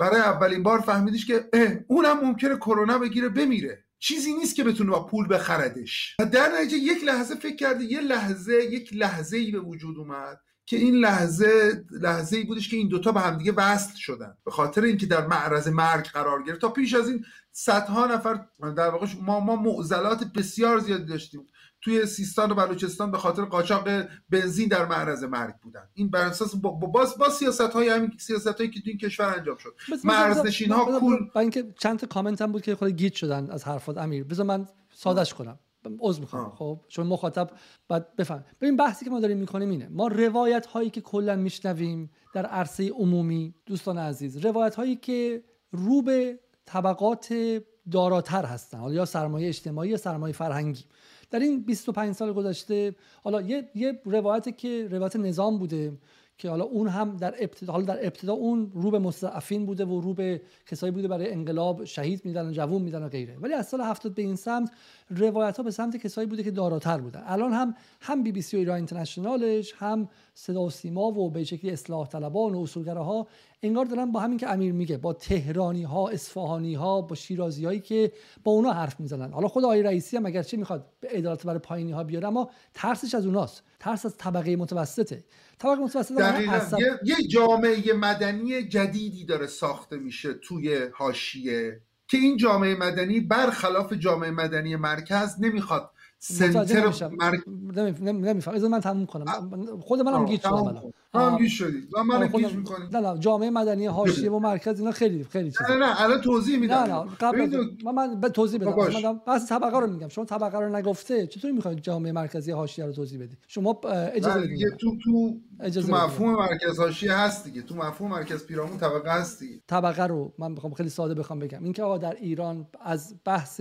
برای اولین بار فهمیدش که اونم ممکنه کرونا بگیره بمیره. چیزی نیست که بتونه با پول بخردش. در نتیجه یک لحظه فکر کرده یه لحظه یک لحظه ای به وجود اومد که این لحظه لحظه ای بودش که این دوتا به همدیگه وصل شدن. به خاطر اینکه در معرض مرگ قرار گرفت. تا پیش از این صدها نفر در واقع ما ما معضلات بسیار زیادی داشتیم. توی سیستان و بلوچستان به خاطر قاچاق بنزین در معرض مرگ بودن. این بر اساس با باز با سیاست های همین سیاست هایی که تو این کشور انجام شد. مرزنشین ها کول با اینکه چند تا کامنت هم بود که خود گیت شدن از حرفات. امیر بذار من سادش کنم. عذر می‌خوام. خب چون مخاطب باید بفهم. ببین بحثی که ما داریم می‌کنیم اینه. ما روایت هایی که کلا میشنویم در عرصه عمومی دوستان عزیز روایت هایی که رو به طبقات داراتر هستن حالا یا سرمایه اجتماعی یا سرمایه فرهنگی. در این 25 سال گذشته حالا یه, یه روایت که روایت نظام بوده که حالا اون هم در ابتدا حالا در ابتدا اون رو به مستعفین بوده و رو به کسایی بوده برای انقلاب شهید میدن جوون میدن و غیره. ولی از سال 70 به این سمت روایت ها به سمت کسایی بوده که داراتر بودن. الان هم هم بی بی سی و ایران اینترنشنالش هم صدا و سیما و به شکلی اصلاح طلبان و اصولگراها انگار دارن با همین که امیر میگه با تهرانی ها اصفهانی ها با شیرازی هایی که با اونا حرف می‌زنن. حالا خود آقای رئیسی هم اگرچه می‌خواد به عدالت برای پایینی ها بیاره اما ترسش از اوناست. ترس از طبقه متوسطه. طبقه متوسط یه،, یه جامعه مدنی جدیدی داره ساخته میشه توی حاشیه که این جامعه مدنی برخلاف جامعه مدنی مرکز نمی‌خواد سنتر مرک... نمیفهم. از من تموم کنم. خود منم گیج شدم الان. هم گیج شدی. و من گیج می‌کنی. نه نه جامعه مدنی حاشیه و مرکز اینا خیلی خیلی چیزا نه نه الان توضیح میدم. نه نه قبل من من به توضیح بدم. من بس طبقه رو میگم. شما طبقه رو نگفته چطوری می‌خواید جامعه مرکزی حاشیه رو توضیح بدی؟ شما اجازه دیگه تو تو اجازه تو مفهوم مرکز حاشیه هست دیگه. تو مفهوم مرکز پیرامون طبقه هست دیگه. طبقه رو من بخوام خیلی ساده بخوام بگم. اینکه آقا در ایران از بحث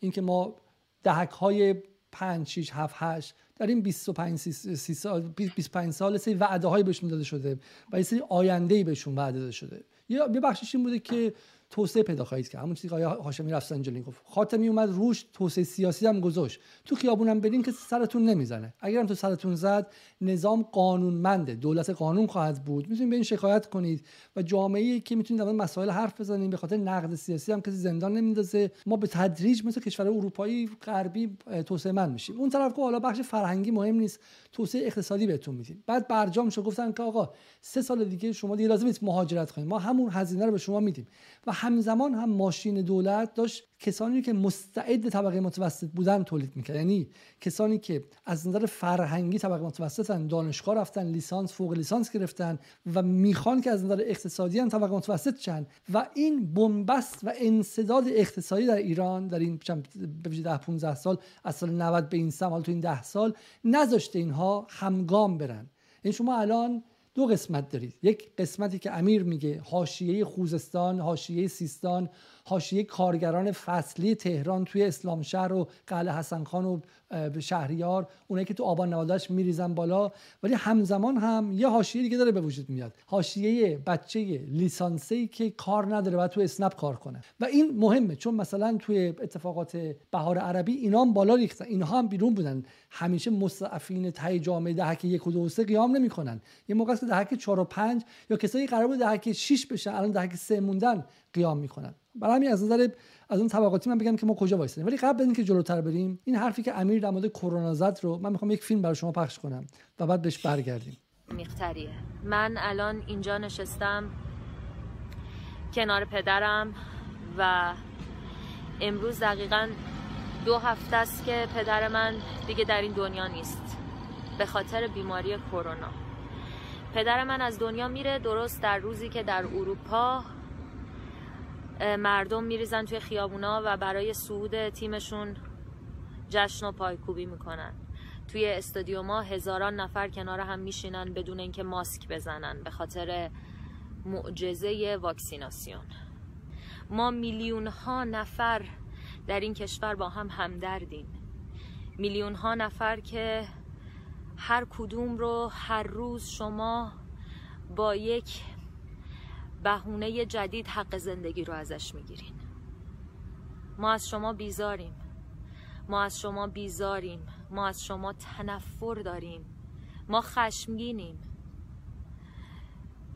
اینکه ما دهک های 5 6 7 8 در این 25 30 سال 25 سال سری وعده های بهشون داده شده و یه سری آینده ای بهشون وعده داده شده. یه بخشش این بوده که توسعه پیدا خواهید کرد. همون چیزی که هاشمی رفسنجانی گفت. خاتمی اومد روش توسعه سیاسی هم گذاشت. تو خیابونم برین که سرتون نمی‌زنه. اگرم تو سرتون زد نظام قانونمنده. دولت قانون خواهد بود. می‌تونید به این شکایت کنید. و جامعه ای که می‌تونید در مسائل حرف بزنید. به خاطر نقد سیاسی هم کسی زندان نمیندازه. ما به تدریج مثل کشور اروپایی غربی توسعه من میشیم. اون طرف که حالا بخش فرهنگی مهم نیست. توسعه اقتصادی بهتون میدیم. بعد برجام شو گفتن که آقا سه سال دیگه شما دیگه لازم نیست مهاجرت کنید ما همون هزینه رو به شما میدیم. و همزمان هم ماشین دولت داشت کسانی که مستعد طبقه متوسط بودن تولید می‌کرد یعنی کسانی که از نظر فرهنگی طبقه متوسطن دانشگاه رفتن لیسانس فوق لیسانس گرفتن و می‌خوان که از نظر اقتصادی هم طبقه متوسط شن و این بنبست و انصداد اقتصادی در ایران در این به 10 15 سال از سال 90 به این سم تو این 10 سال نذاشته اینها همگام برن. این یعنی شما الان دو قسمت دارید. یک قسمتی که امیر میگه حاشیه خوزستان حاشیه سیستان حاشیه کارگران فصلی تهران توی اسلام شهر و قلعه حسن خان و شهریار اونایی که تو آبان نواداش میریزن بالا. ولی همزمان هم یه حاشیه دیگه داره به وجود میاد. حاشیه بچه لیسانسی که کار نداره و تو اسنپ کار کنه. و این مهمه چون مثلا توی اتفاقات بهار عربی اینا هم بالا ریختن. اینها هم بیرون بودن. همیشه مستعفین تای جامعه دهک یک و دو سه قیام نمی‌کنن. یه موقع که دهک 4 و 5 یا کسایی قرار بود دهک 6 بشن الان دهک 3 موندن قیام می‌کنن. برای همین از نظر از اون طبقاتی من بگم که ما کجا وایسادیم ولی قبل اینکه جلوتر بریم این حرفی که امیر در مورد کرونا زد رو من می‌خوام یک فیلم برای شما پخش کنم و بعد بهش برگردیم. میختریه. من الان اینجا نشستم کنار پدرم و امروز دقیقا دو هفته است که پدر من دیگه در این دنیا نیست به خاطر بیماری کرونا. پدر من از دنیا میره درست در روزی که در اروپا مردم میریزن توی خیابونا و برای صعود تیمشون جشن و پایکوبی می‌کنن. توی استادیوما هزاران نفر کنار هم میشینن بدون اینکه ماسک بزنن به خاطر معجزه واکسیناسیون. ما میلیون ها نفر در این کشور با هم همدردیم. میلیون ها نفر که هر کدوم رو هر روز شما با یک بهونه جدید حق زندگی رو ازش می‌گیرین. ما از شما بیزاریم. ما از شما بیزاریم. ما از شما تنفر داریم. ما خشمگینیم.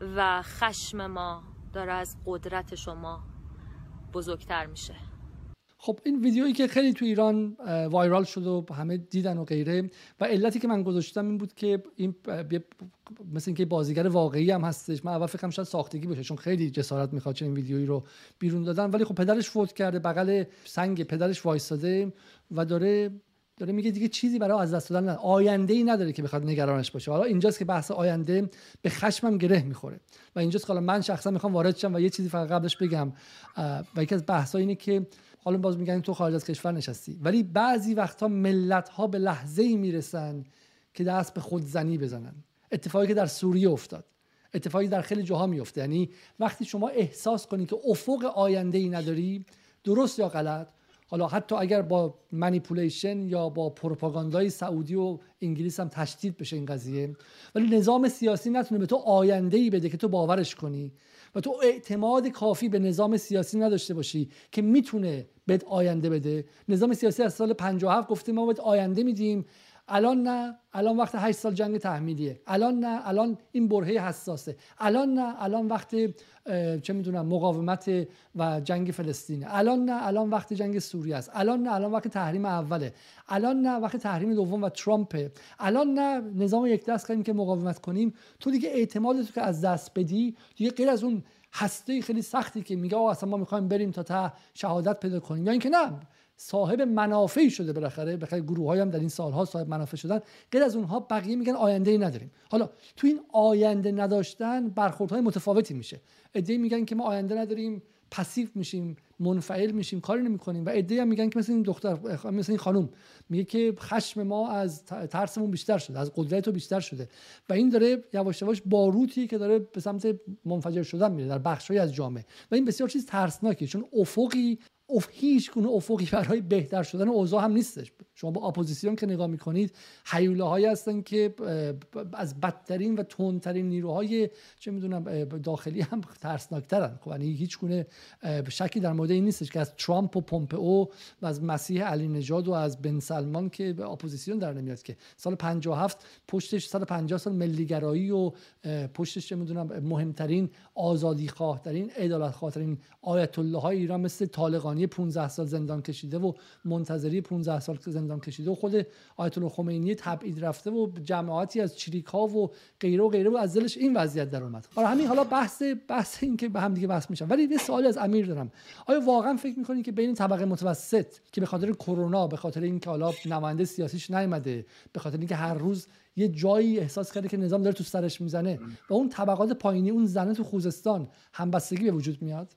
و خشم ما داره از قدرت شما بزرگتر میشه. خب این ویدیویی که خیلی تو ایران وایرال شد و همه دیدن و غیره و علتی که من گذاشتم این بود که این مثل اینکه بازیگر واقعی هم هستش. من اول فکرم شاید ساختگی باشه چون خیلی جسارت می‌خواد چنین ویدیویی رو بیرون دادن. ولی خب پدرش فوت کرده بغل سنگ پدرش وایساده و داره داره میگه دیگه چیزی برای از دست دادن آینده ای نداره که بخواد نگرانش باشه. حالا اینجاست که بحث آینده به خشمم گره می‌خوره. و اینجاست که حالا من شخصا می‌خوام وارد شم و یه چیزی فقط قبلش بگم. و یکی از بحث اینه که حالا باز میگن تو خارج از کشور نشستی. ولی بعضی وقتها ملت ها به لحظه ای می‌رسن که دست به خودزنی بزنن. اتفاقی که در سوریه افتاد. اتفاقی در خیلی جاها میفته یعنی وقتی شما احساس کنی که افق آینده ای نداری درست یا غلط حالا حتی اگر با منیپولیشن یا با پروپاگاندای سعودی و انگلیس هم تشدید بشه این قضیه ولی نظام سیاسی نتونه به تو آینده ای بده که تو باورش کنی و تو اعتماد کافی به نظام سیاسی نداشته باشی که می‌تونه بهت آینده بده. نظام سیاسی از سال 57 گفته ما بهت آینده میدیم. الان نه الان وقت 8 سال جنگ تحمیلیه. الان نه الان این برهه حساسه. الان نه الان وقت چه می‌دونم مقاومت و جنگ فلسطینه. الان نه الان وقت جنگ سوریه است. الان نه الان وقت تحریم اوله. الان نه وقت تحریم دوم و ترامپه. الان نه نظام یک دست کنیم که مقاومت کنیم. تو دیگه اعتماد تو که از دست بدی دیگه غیر از اون هسته خیلی سختی که میگه اصلا ما می‌خوایم بریم تا تا شهادت پیدا کنیم. یا اینکه نه صاحب منافعی شده بالاخره بخاطر گروه هم در این سالها صاحب منافع شدن. غیر از اونها بقیه میگن آینده ای نداریم. حالا تو این آینده نداشتن برخوردهای متفاوتی میشه. ایده میگن که ما آینده نداریم. پسیو میشیم منفعل میشیم کاری نمی‌کنیم. و ایده هم میگن که مثل این دختر مثل این خانم. میگه که خشم ما از ترسمون بیشتر شده از قدرت تو بیشتر شده. و این داره یواش یواش باروتی که داره به سمت منفجر شدن میره در بخشی از جامعه. و این بسیار چیز ترسناکه چون افقی اف هیچ گونه افقی برای بهتر شدن اوضاع هم نیستش. شما با اپوزیسیون که نگاه می‌کنید هیولاهایی هستن که از بدترین و تندترین نیروهای چه می‌دونم داخلی هم ترسناکترن. خب یعنی هیچ گونه شکی در مورد این نیستش که از ترامپ و پومپئو و از مسیح علینژاد و از بن سلمان که به اپوزیسیون در نمیاد که سال 57 پشتش سال 50 سال ملیگرایی و پشتش چه می‌دونم مهمترین آزادی خواه ترین عدالت خواه آیت الله های ایران مثل طالقانی 15 سال زندان کشیده و منتظری 15 سال زندان کشیده و خود آیت الله خمینی تبعید رفته و جماعتی از چریکا و غیره و غیره و از دلش این وضعیت در اومد. حالا همین حالا بحث بحث این که به هم دیگه بحث میشن. ولی یه سوالی از امیر دارم. آیا واقعا فکر می‌کنید که بین طبقه متوسط که به خاطر کرونا به خاطر اینکه حالا نماینده سیاسیش نیومده به خاطر اینکه هر روز یه جایی احساس کرده که نظام داره تو سرش می‌زنه و اون طبقات پایینی اون زنه تو خوزستان همبستگی به وجود میاد؟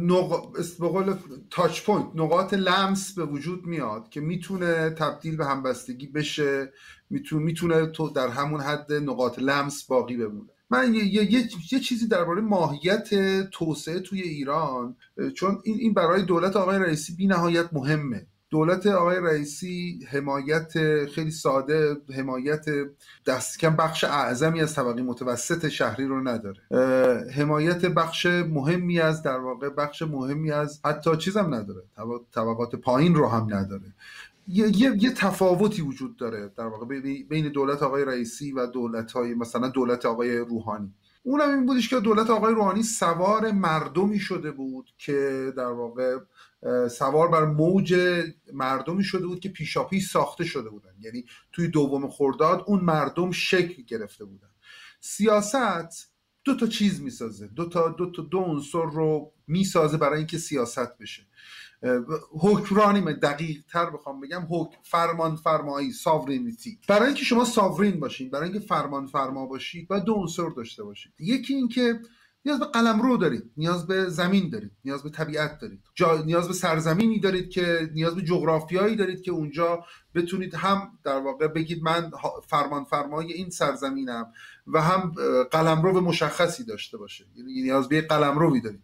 نق... به touch point نقاط لمس به وجود میاد که می‌تونه تبدیل به همبستگی بشه می‌تونه می‌تونه تو در همون حد نقاط لمس باقی بمونه. من یه, یه،, یه،, یه چیزی درباره ماهیت توسعه توی ایران چون این این برای دولت آقای رئیسی بی نهایت مهمه. دولت آقای رئیسی حمایت خیلی ساده حمایت دست کم بخش اعظمی از طبقه متوسط شهری رو نداره. حمایت بخش مهمی از در واقع بخش مهمی از حتی چیزم نداره. طبقات پایین رو هم نداره. یه, یه،, یه تفاوتی وجود داره در واقع بین دولت آقای رئیسی و دولت های مثلا دولت آقای روحانی. اونم این بودش که دولت آقای روحانی سوار مردمی شده بود که در واقع سوار بر موج مردمی شده بود که پیشاپی ساخته شده بودن. یعنی توی دوم خورداد اون مردم شکل گرفته بودن. سیاست دو تا چیز می‌سازه. دو تا دو تا دو عنصر رو می‌سازه برای اینکه سیاست بشه. حکمرانی دقیق تر بخوام بگم حکم فرمان فرمایی ساورینیتی برای اینکه شما ساورین باشین برای اینکه فرمان فرما باشید باید دو عنصر داشته باشید. یکی اینکه نیاز به قلم رو دارید نیاز به زمین دارید نیاز به طبیعت دارید. جا... نیاز به سرزمینی دارید که نیاز به جغرافیایی دارید که اونجا بتونید هم در واقع بگید من فرمان فرمای این سرزمینم و هم قلم رو به مشخصی داشته باشه یعنی نیاز به قلم روی دارید.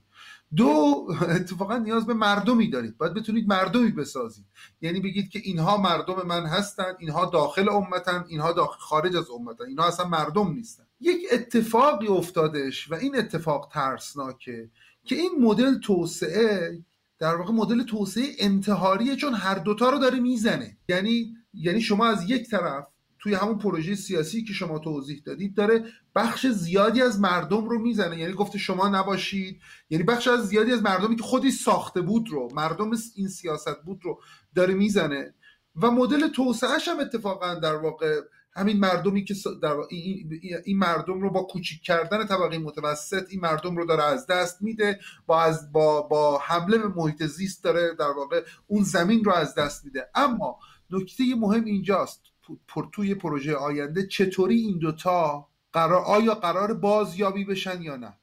دو اتفاقا نیاز به مردمی دارید. باید بتونید مردمی بسازید. یعنی بگید که اینها مردم من هستند اینها داخل امتن اینها داخل خارج از امتن. اینها اصلا مردم نیستن. یک اتفاقی افتادش و این اتفاق ترسناکه که این مدل توسعه در واقع مدل توسعه انتحاریه چون هر دوتا رو داره می‌زنه. یعنی یعنی شما از یک طرف توی همون پروژه سیاسی که شما توضیح دادید داره بخش زیادی از مردم رو می‌زنه. یعنی گفته شما نباشید. یعنی بخش از زیادی از مردمی که خودی ساخته بود رو مردم این سیاست بود رو داره می‌زنه. و مدل توسعهش هم اتفاقا در واقع همین مردمی که در این مردم رو با کوچیک کردن طبقه متوسط این مردم رو داره از دست میده با از با با حمله به محیط زیست داره در واقع اون زمین رو از دست میده. اما نکته مهم اینجاست پر توی پروژه آینده چطوری این دوتا قرار آیا قرار بازیابی بشن یا نه؟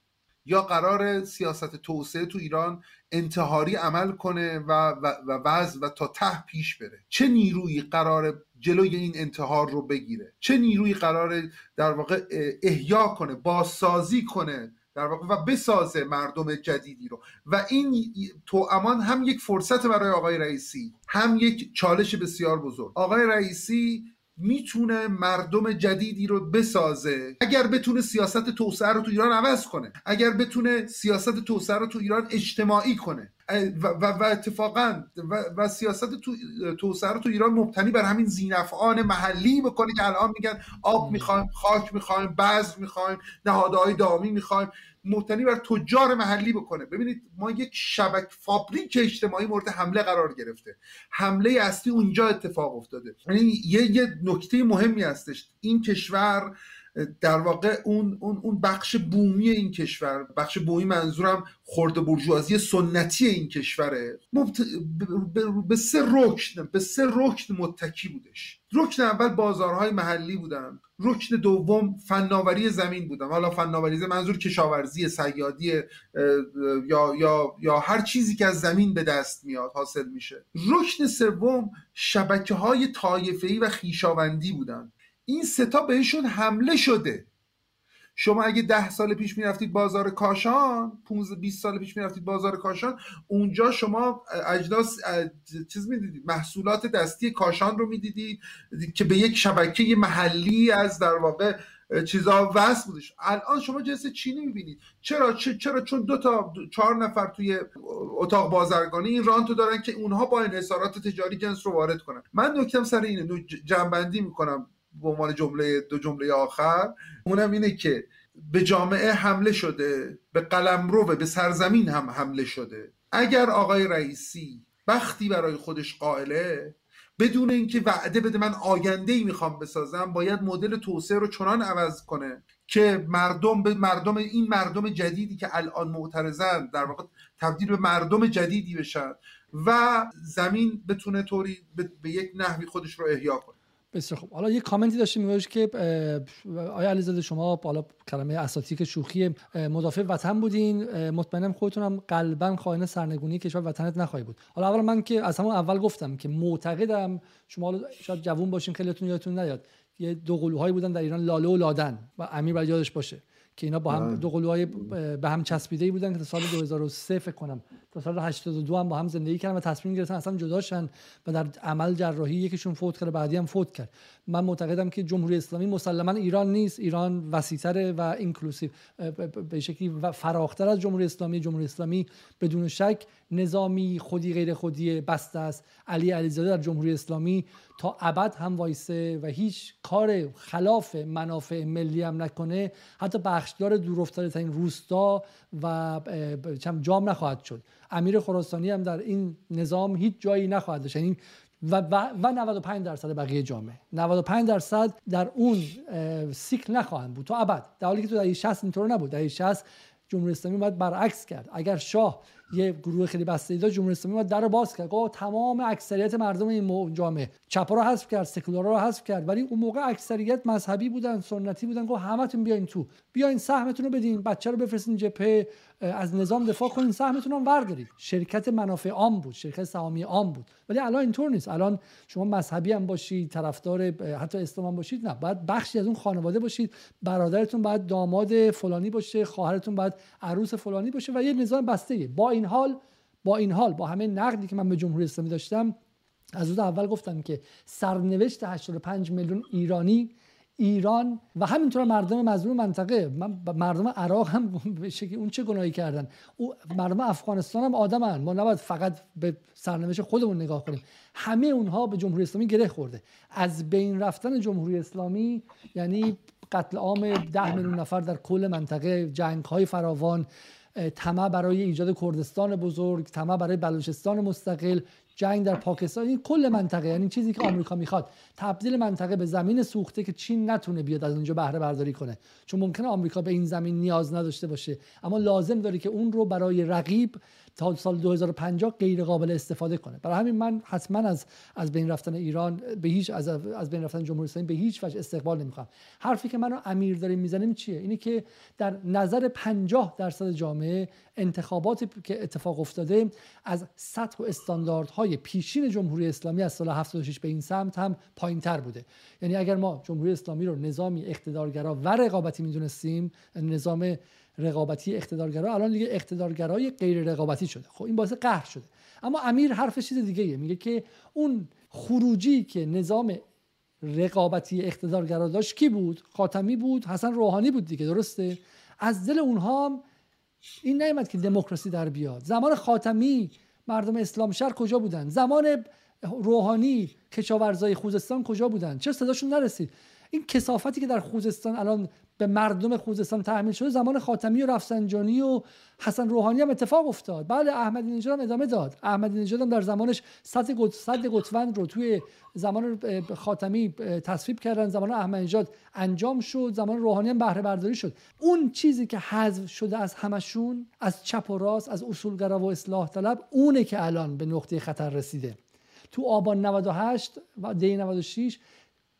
یا قرار سیاست توسعه تو ایران انتحاری عمل کنه و, و, و و تا ته پیش بره؟ چه نیرویی قرار جلوی این انتحار رو بگیره؟ چه نیرویی قرار در واقع احیا کنه بازسازی کنه در واقع و بسازه مردم جدیدی رو؟ و این تو امان هم یک فرصت برای آقای رئیسی هم یک چالش بسیار بزرگ. آقای رئیسی می‌تونه مردم جدیدی رو بسازه. اگر بتونه سیاست توسعه رو تو ایران عوض کنه. اگر بتونه سیاست توسعه رو تو ایران اجتماعی کنه. و, و, اتفاقا و, و سیاست تو توسعه رو تو ایران مبتنی بر همین زینفعان محلی بکنه که الان میگن آب می‌خوایم خاک می‌خوایم بذر می‌خوایم نهادهای دامی می‌خوایم. مبتنی بر تجار محلی بکنه. ببینید ما یک شبک فابریک اجتماعی مورد حمله قرار گرفته. حمله اصلی اونجا اتفاق افتاده. یعنی یه, یه نکته مهمی هستش. این کشور در واقع اون, اون, اون بخش بومی این کشور بخش بومی منظورم خورده برجوازی سنتی این کشوره. به سه رکن به سه رکن متکی بودش. رکن اول بازارهای محلی بودن رکن دوم فناوری زمین بودن حالا فناوری زمین منظور کشاورزی سیادی یا, یا, یا هر چیزی که از زمین به دست میاد حاصل میشه. رکن سوم شبکه های طایفه‌ای و خیشاوندی بودن این ستا بهشون حمله شده. شما اگه ده سال پیش می‌رفتید بازار کاشان 15 20 سال پیش می‌رفتید بازار کاشان اونجا شما اجناس چیز می‌دیدید محصولات دستی کاشان رو می‌دیدید که به یک شبکه محلی از در واقع چیزا وصل بودش. الان شما جنس چینی می‌بینید. چرا؟ چرا؟ چون دو تا چهار نفر توی اتاق بازرگانی این رانتو دارن که اونها با انحصارات تجاری جنس رو وارد کنن. من نکتم سر اینه جنبندی می‌کنم. به عنوان جمله دو جمله آخر اونم اینه که به جامعه حمله شده به قلمرو به سرزمین هم حمله شده. اگر آقای رئیسی بختی برای خودش قائله بدون اینکه وعده بده من آینده ای می‌خوام بسازم باید مدل توسعه رو چنان عوض کنه که مردم به مردم این مردم جدیدی که الان معترضن در واقع تبدیل به مردم جدیدی بشن و زمین بتونه طوری به یک نحوی خودش رو احیا کنه. بسیار خوب. حالا یه کامنتی داشتیم میگوش که آیا علیزاده شما بالا کلمه اساتیک شوخی مدافع وطن بودین؟ مطمئنم خودتونم قلبا خائن سرنگونی کشور وطنت نخواهی بود. حالا اول من که از همون اول گفتم که معتقدم شما شاید جوون باشین خیلیتون یادتون نیاد. یه دو قلوهایی بودن در ایران لاله و لادن و امیر باید یادش باشه. که اینا با هم بله. دو قلوهای به هم چسبیده ای بودن که تا سال 2003 فکر کنم. تا سال 82 هم با هم زندگی کردن و تصمیم گرفتن اصلا جداشن و در عمل جراحی یکیشون فوت کرد بعدی هم فوت کرد. من معتقدم که جمهوری اسلامی مسلما ایران نیست. ایران وسیعتره و اینکلوسیو به شکلی فراختر از جمهوری اسلامی. جمهوری اسلامی بدون شک نظامی خودی غیر خودی بسته است. علی علیزاده در جمهوری اسلامی تا ابد هم وایسه و هیچ کار خلاف منافع ملی هم نکنه حتی بخشدار دورافتاده ترین روستا و جام نخواهد شد. امیر خراسانی هم در این نظام هیچ جایی نخواهد داشت. یعنی و, و, و 95 درصد بقیه جامعه 95 درصد در اون سیکل نخواهند بود تا ابد. در حالی که تو در 60 اینطور نبود. در 60 جمهوری اسلامی باید برعکس کرد. اگر شاه یه گروه خیلی بسته جمهوری اسلامی باید در باز کرد. گفت تمام اکثریت مردم این جامعه. چپا رو حذف کرد سکولارا رو حذف کرد. ولی اون موقع اکثریت مذهبی بودن سنتی بودن. گفت همتون بیاین تو. بیاین سهمتون رو بدین بچه رو بفرستین جبهه. از نظام دفاع کنین سهمتون رو وردارید شرکت منافع عام بود شرکت سهامی عام بود. ولی الان اینطور نیست. الان شما مذهبی هم باشید طرفدار حتی اسلام هم باشید نه. باید بخشی از اون خانواده باشید. برادرتون باید داماد فلانی باشه خواهرتون باید عروس فلانی باشه و یه نظام بسته با این حال با این حال با همه نقدی که من به جمهوری اسلامی داشتم از اول گفتم که سرنوشت 85 میلیون ایرانی ایران و همینطور مردم مظلوم منطقه. مردم عراق هم به شکلی اون چه گناهی کردن؟ او مردم افغانستان هم آدمن. ما نباید فقط به سرنوشت خودمون نگاه کنیم. همه اونها به جمهوری اسلامی گره خورده. از بین رفتن جمهوری اسلامی یعنی قتل عام ده میلیون نفر در کل منطقه جنگ های فراوان طمع برای ایجاد کردستان بزرگ طمع برای بلوچستان مستقل جنگ در پاکستان این کل منطقه یعنی چیزی که آمریکا می‌خواد. تبدیل منطقه به زمین سوخته که چین نتونه بیاد از اونجا بهره برداری کنه. چون ممکنه آمریکا به این زمین نیاز نداشته باشه. اما لازم داره که اون رو برای رقیب تا سال 2050 غیر قابل استفاده کنه. برای همین من حتما از از بین رفتن ایران به هیچ از از بین رفتن جمهوری اسلامی به هیچ وجه استقبال نمی‌خوام. حرفی که منو امیر داریم می‌زنیم چیه؟ اینه که در نظر 50 درصد جامعه انتخاباتی که اتفاق افتاده از سطح و استانداردهای پیشین جمهوری اسلامی از سال 76 به این سمت هم پایینتر بوده. یعنی اگر ما جمهوری اسلامی رو نظامی اقتدارگرا و رقابتی می‌دونستیم نظام رقابتی اقتدارگرا الان دیگه اقتدارگرای غیر رقابتی شده. خب این باعث قهر شده. اما امیر حرف چیز دیگه میگه که اون خروجی که نظام رقابتی اقتدارگرا داشت کی بود؟ خاتمی بود حسن روحانی بود دیگه درسته؟ از دل اونها این نیومد که دموکراسی در بیاد. زمان خاتمی مردم اسلام شهر کجا بودن؟ زمان روحانی کشاورزای خوزستان کجا بودن؟ چرا صداشون نرسید؟ این کسافتی که در خوزستان الان به مردم خوزستان تحمیل شده زمان خاتمی و رفسنجانی و حسن روحانی هم اتفاق افتاد. بله احمدی نژاد هم ادامه داد. احمدی نژاد هم در زمانش صد گت صد گتوند رو توی زمان خاتمی تصویب کردن زمان احمدی نژاد انجام شد زمان روحانی هم بهره برداری شد. اون چیزی که حذف شده از همشون از چپ و راست از اصولگرا و اصلاح طلب اونه که الان به نقطه خطر رسیده. تو آبان 98 و دی 96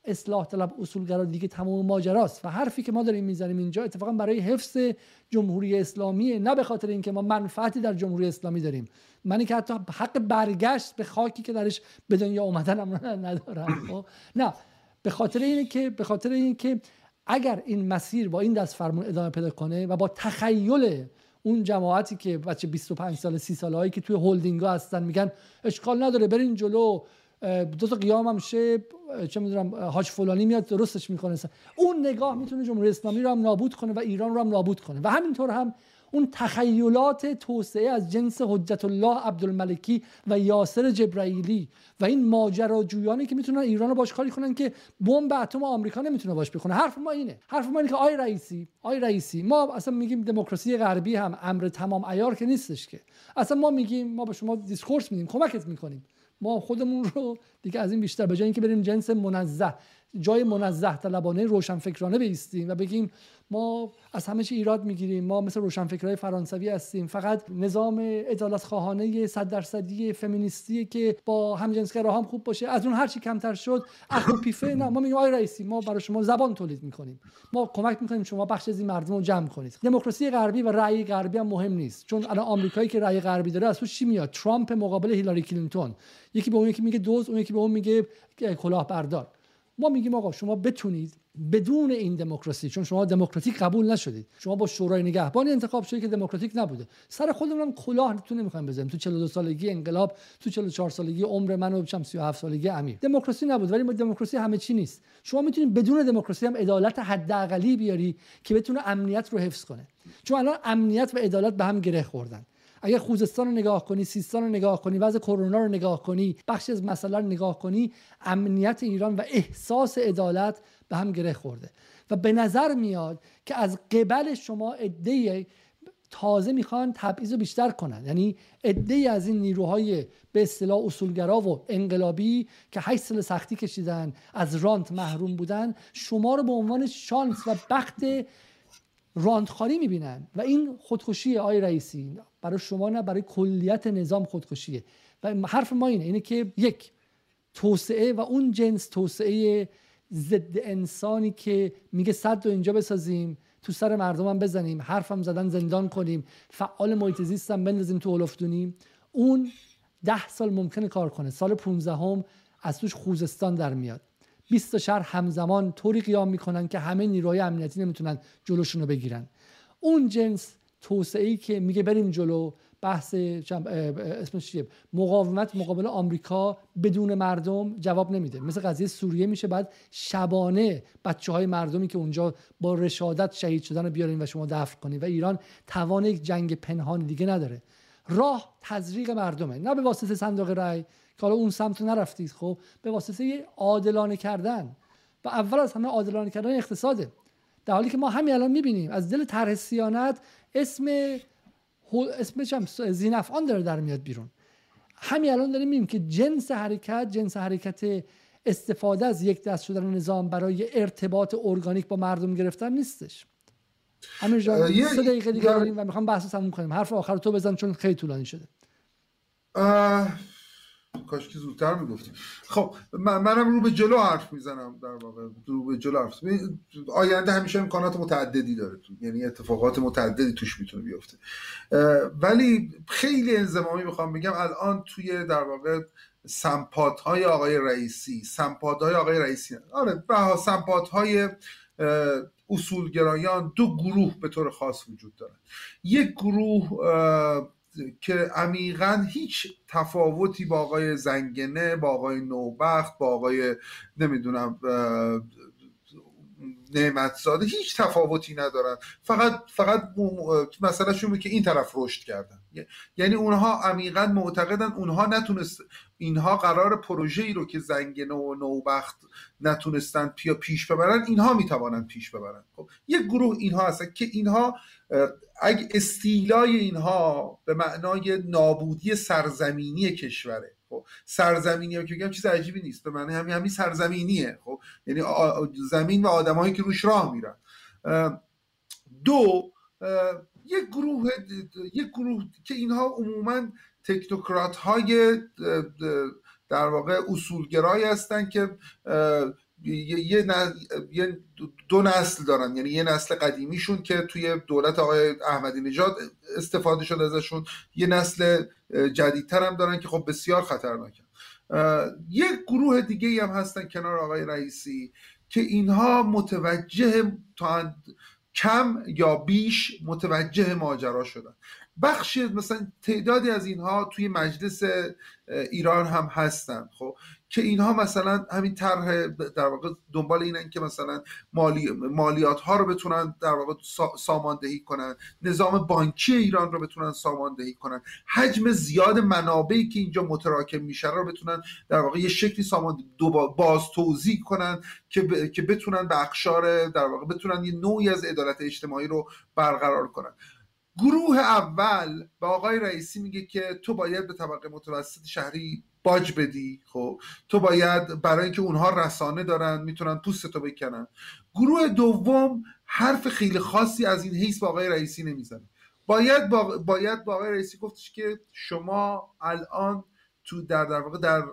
اصلاح طلب اصولگرا دیگه تمام ماجراست و حرفی که ما داریم می‌زنیم اینجا اتفاقا برای حفظ جمهوری اسلامی نه به خاطر اینکه ما منفعتی در جمهوری اسلامی داریم. منی که حتی حق برگشت به خاکی که درش به دنیا اومدن هم ندارم خب؟ نه. به خاطر اینه که به خاطر اینکه اگر این مسیر با این دست فرمون ادامه پیدا کنه و با تخیل اون جماعتی که بچه 25 سال 30 ساله هایی که توی هولدینگ ها هستن میگن اشکال نداره برین جلو. دو تا قیام هم شه چه می‌دونم حاج فلانی میاد درستش می‌کنه. اون نگاه می‌تونه جمهوری اسلامی رو هم نابود کنه و ایران رو هم نابود کنه. و همینطور هم اون تخیلات توسعه از جنس حجت الله عبدالملکی و یاسر جبرائیلی و این ماجراجویانی که می‌تونن ایران رو باش کاری کنن که بمب اتم آمریکا نمی‌تونه باش بخونه. حرف ما اینه. حرف ما اینه که آی رئیسی آی رئیسی ما اصلا میگیم دموکراسی غربی هم امر تمام عیار که نیستش که. اصلا ما میگیم ما به شما discourse میدیم کمکت می‌کنیم. ما خودمون رو دیگه از این بیشتر به جای اینکه بریم ژست منزه جای منزه طلبانه روشنفکرانه بایستیم و بگیم ما از همه چی ایراد می‌گیریم. ما مثل روشنفکرهای فرانسوی هستیم. فقط نظام عدالت خواهانه صد درصدی فمینیستی که با همجنسگرا هم خوب باشه از اون هر چی کمتر شد اخو پیفه نه. ما میگیم آی رئیسی ما برای شما زبان تولید می‌کنیم. ما کمک می‌کنیم شما بخش از این مردم رو جمع کنید. دموکراسی غربی و رأی غربی هم مهم نیست. چون الان آمریکایی که رأی غربی داره از چی میاد؟ ترامپ مقابل هیلاری کلینتون. یکی به اون یکی میگه دوز اون یکی به اون میگه کلاهبردار ما میگیم آقا شما بتونید بدون این دموکراسی چون شما دموکراتیک قبول نشدید. شما با شورای نگهبانی انتخاب شدید که دموکراتیک نبوده. سر خودمون هم کلاه تو نمی‌خوایم بزنیم. تو 42 سالگی انقلاب تو 44 سالگی عمر من و 37 سالگی امیر. دموکراسی نبود ولی دموکراسی همه چی نیست. شما می‌تونید بدون دموکراسی هم عدالت حداقلی بیاری که بتونه امنیت رو حفظ کنه. چون الان امنیت و عدالت به هم گره خوردن. اگر خوزستان رو نگاه کنی سیستان رو نگاه کنی وضع کرونا رو نگاه کنی بخش از مسئله رو نگاه کنی امنیت ایران و احساس عدالت به هم گره خورده. و به نظر میاد که از قبل شما عده تازه می‌خوان تبعیض رو بیشتر کنن. یعنی عده از این نیروهای به اصطلاح اصولگرا و انقلابی که هشت سال سختی کشیدن از رانت محروم بودن شما رو به عنوان شانس و بخت راندخاری می‌بینن و این خودکشی آی رئیسی برای شما نه برای کلیت نظام خودکشیه. و حرف ما اینه اینه که یک توسعه و اون جنس توسعه ضد انسانی که میگه صد رو اینجا بسازیم تو سر مردمم بزنیم حرفم زدن زندان کنیم فعال محیط زیستم بندازیم تو هلفدونی اون ده سال ممکنه کار کنه. سال 15 هم از توش خوزستان در میاد. 20 تا شهر همزمان طوری قیام می‌کنن که همه نیروهای امنیتی نمی‌تونن جلوشون رو بگیرن. اون جنس توسعه ای که میگه بریم جلو بحث اسمش چیه؟ مقاومت مقابل آمریکا بدون مردم جواب نمیده. مثل قضیه سوریه میشه بعد شبانه بچه های مردمی که اونجا با رشادت شهید شدن رو بیارین و شما دفع کنید و ایران توان یک جنگ پنهان دیگه نداره. راه تزریق مردمه. نه به واسطه صندوق رأی که حالا اون سمت نرفتید خب؟ به واسطه عادلانه کردن. و اول از همه عادلانه کردن اقتصاده. در حالی که ما همین الان می‌بینیم از دل طرح سیانت اسم اسمش هم زینفعان داره در میاد بیرون. همین الان داریم می‌بینیم که جنس حرکت جنس حرکت استفاده از یک دست شدن نظام برای ارتباط ارگانیک با مردم گرفتن نیستش. همین جان سه دقیقه دیگه داریم و می‌خوام بحث تموم کنیم. حرف آخر تو بزن چون خیلی طولانی شده. کاش که زودتر می‌گفتیم. خب من منم رو به جلو حرف می‌زنم در واقع. رو به جلو حرف آینده همیشه امکانات متعددی داره تو یعنی اتفاقات متعددی توش می‌تونه بیفته. ولی خیلی انزمامی می‌خوام بگم الان توی در واقع سمپات های آقای رئیسی سمپات های آقای رئیسی. آره سمپات های اصولگرایان دو گروه به طور خاص وجود دارن. یک گروه که عمیقا هیچ تفاوتی با آقای زنگنه با آقای نوبخت با آقای نمی‌دونم نعمتزاده هیچ تفاوتی ندارن. فقط فقط مثلا شما که این طرف رشد کردن. یعنی اونها عمیقا معتقدن اونها نتونست اینها قرار پروژه ای رو که زنگ و نوبخت نتونستن پیا پیش ببرن اینها می‌توانند پیش ببرن. خب یک گروه اینها هستن که اینها اگه استیلای اینها به معنای نابودی سرزمینی کشوره. خب سرزمینی هم که بگم چیز عجیبی نیست. به معنی همین همین سرزمینیه. خب یعنی زمین و آدمایی که روش راه میرن. دو یک گروه یک گروه که اینها عموما تکنوکرات های در واقع اصولگرایی هستن که یه, یه دو نسل دارن. یعنی یه نسل قدیمیشون که توی دولت آقای احمدی نژاد استفاده شده ازشون. یه نسل جدیدتر هم دارن که خب بسیار خطرناکن. یک گروه دیگه هم هستن کنار آقای رئیسی که اینها متوجه تا کم یا بیش متوجه ماجرا شدن. بخشی مثلا تعدادی از اینها توی مجلس ایران هم هستن. خب که اینها مثلا همین طرح در واقع دنبال اینن که مثلا مالی مالیات ها رو بتونن در واقع ساماندهی کنن. نظام بانکی ایران رو بتونن ساماندهی کنن. حجم زیاد منابعی که اینجا متراکم میشه رو بتونن در واقع یه شکلی سامان باز توضیح کنن که که بتونن به اقشار در واقع بتونن یه نوعی از عدالت اجتماعی رو برقرار کنن. گروه اول به آقای رئیسی میگه که تو باید به طبقه متوسط شهری باج بدی خب؟ تو باید برای اینکه اونها رسانه دارن می‌تونن پوست تو بکنن. گروه دوم حرف خیلی خاصی از این حیث با آقای رئیسی نمی‌زنه. باید با, باید با آقای رئیسی گفتش که شما الان تو در در واقع در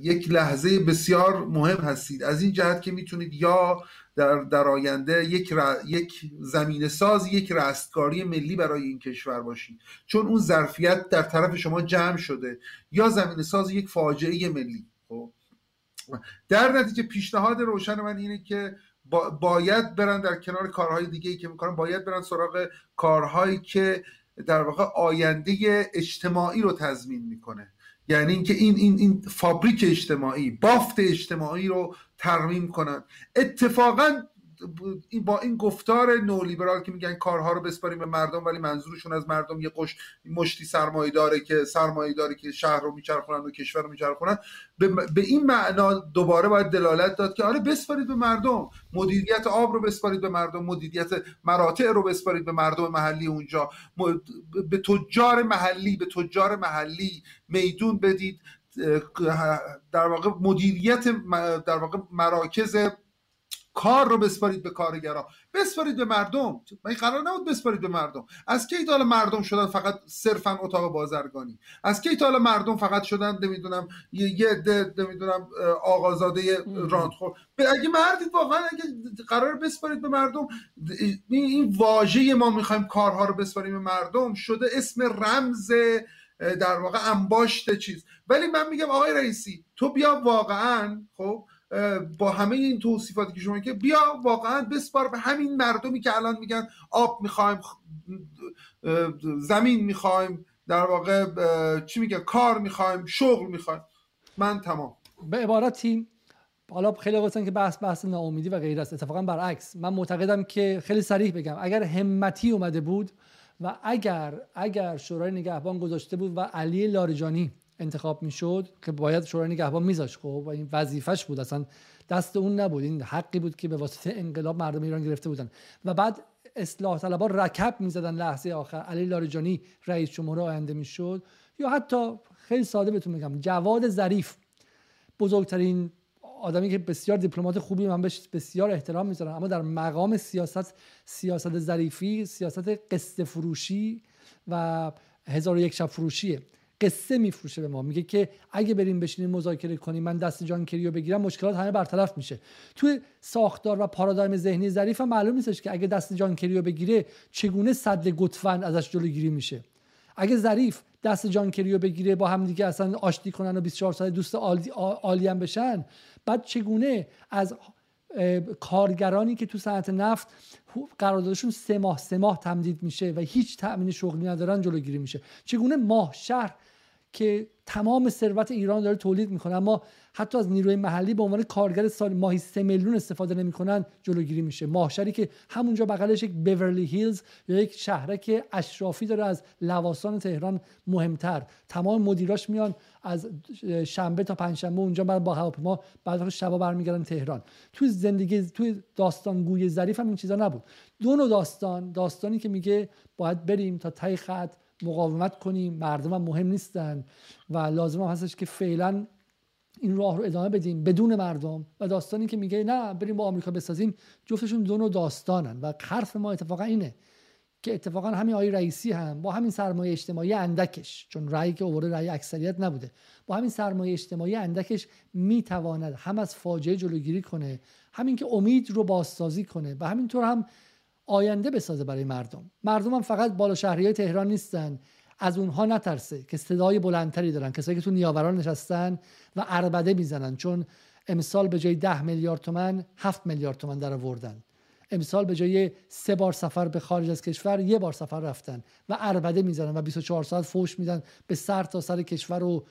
یک لحظه بسیار مهم هستید. از این جهت که می‌تونید یا در, در آینده یک, یک زمین ساز یک رستگاری ملی برای این کشور باشید. چون اون ظرفیت در طرف شما جمع شده. یا زمین ساز یک فاجعه ملی. خب. در نتیجه پیشنهاد روشن من اینه که باید برن در کنار کارهای دیگه ای که می‌کنن باید برن سراغ کارهایی که در واقع آینده اجتماعی رو تضمین می‌کنه. یعنی اینکه این این این فابریک اجتماعی بافت اجتماعی رو ترمیم کنن. اتفاقا با این گفتار نولیبرال که میگن کارها رو بسپاریم به مردم ولی منظورشون از مردم یه قش مشتی سرمایه داره که سرمایه داره که شهر رو میچرخونن و کشور رو میچرخونن. به, به این معنا دوباره باید دلالت داد که آره بسپارید به مردم. مدیریت آب رو بسپارید به مردم. مدیریت مراتع رو بسپارید به مردم محلی اونجا. به تجار محلی به تجار محلی میدون بدید. در واقع مدیریت در واقع مراکز کار رو بسپارید به کارگرا. بسپارید به مردم. این قرار نبود بسپارید به مردم. از کی تا مردم شدن فقط صرفا اتاق بازرگانی؟ از کی تا مردم فقط شدن نمی‌دونم یه عده نمی‌دونم آقازاده راندخور اگه مردید واقعا اگه قرار بسپارید به مردم این واژه ما می‌خوایم کارها رو بسپاریم به مردم شده اسم رمز در واقع انباشت چیز. ولی من میگم آقای رئیسی تو بیا واقعا خب با همه این توصیفاتی که شما که بیا واقعا بسپار به همین مردمی که الان میگن آب می‌خوایم زمین می‌خوایم در واقع چی میگن کار می‌خوایم شغل می‌خوایم. من تمام. به عبارتی حالا خیلی گفتن که بحث بحث ناامیدی و غیر است اتفاقا برعکس. من معتقدم که خیلی صریح بگم اگر همتی اومده بود و اگر اگر شورای نگهبان گذاشته بود و علی لاریجانی انتخاب می‌شد که باید شورای نگهبان میذاشت. خب و این وظیفش بود. اصلا دست اون نبود. این حقی بود که به واسطه انقلاب مردم ایران گرفته بودن. و بعد اصلاح طلبها رکب می‌زدن لحظه آخر. علی لاریجانی رئیس جمهور آینده می‌شد. یا حتی خیلی ساده بهتون میگم جواد ظریف. بزرگترین آدمی که بسیار دیپلمات خوبی من بهش بسیار احترام می‌ذارم. اما در مقام سیاست سیاست ظریفی سیاست قصه فروشی و هزار و یک شب فروشیه. قصه میفروشه به ما. میگه که اگه بریم بشینیم مذاکره کنیم من دست جان کریو بگیرم مشکلات همه برطرف میشه. توی ساختار و پارادایم ذهنی ظریف هم معلوم نیستش که اگه دست جان کریو بگیره چگونه صد گتفن ازش جلوگیری میشه. اگه ظریف دست جان کریو بگیره با هم دیگه اصلا آشتی کنن و 24 ساعت دوست عالی هم بشن بعد چگونه از کارگرانی که تو صنعت نفت قراردادشون سه ماه سه ماه تمدید میشه و هیچ تأمین شغلی ندارن جلوگیری میشه. چگونه ماه شهر که تمام ثروت ایران داره تولید می‌کنه. اما حتی از نیروی محلی به عنوان کارگر سال ماهی سه میلیون استفاده نمی‌کنن جلوگیری میشه. ماهشری که همونجا بغلش یک بیورلی هیلز یا یک شهرک اشرافی داره از لواسان تهران مهمتر. تمام مدیراش میان از شنبه تا پنجشنبه اونجا بعد با هواپیما بعد شبا برمیگردن تهران. توی زندگی توی داستان گوی ظریف هم این چیزا نبود. دو نوع داستان داستانی که میگه باید بریم تا تای خط مقاومت کنیم. مردم هم مهم نیستن و لازم هم هستش که فعلا این راه رو ادامه بدیم بدون مردم. و داستانی که میگه نه بریم با آمریکا بسازیم جفتشون دو نوع داستانن و حرف ما اتفاقا اینه که اتفاقا همین آقای رئیسی هم با همین سرمایه اجتماعی اندکش چون رأی که اوورده رأی اکثریت نبوده با همین سرمایه اجتماعی اندکش می‌تواند هم از فاجعه جلوگیری کنه همین که امید رو بازسازی کنه و همینطور هم آینده بسازه برای مردم. مردم هم فقط بالا شهری تهران نیستن. از اونها نترسه که صدای بلندتری دارن. کسایی که تو نیاوران نشستن و اربده می‌زنن. چون امسال به جای ده میلیارد تومن هفت میلیارد تومن در آوردن. امسال به جای سه بار سفر به خارج از کشور یه بار سفر رفتن و اربده می‌زنن و 24 ساعت فوش میدن به سر تا سر کشور و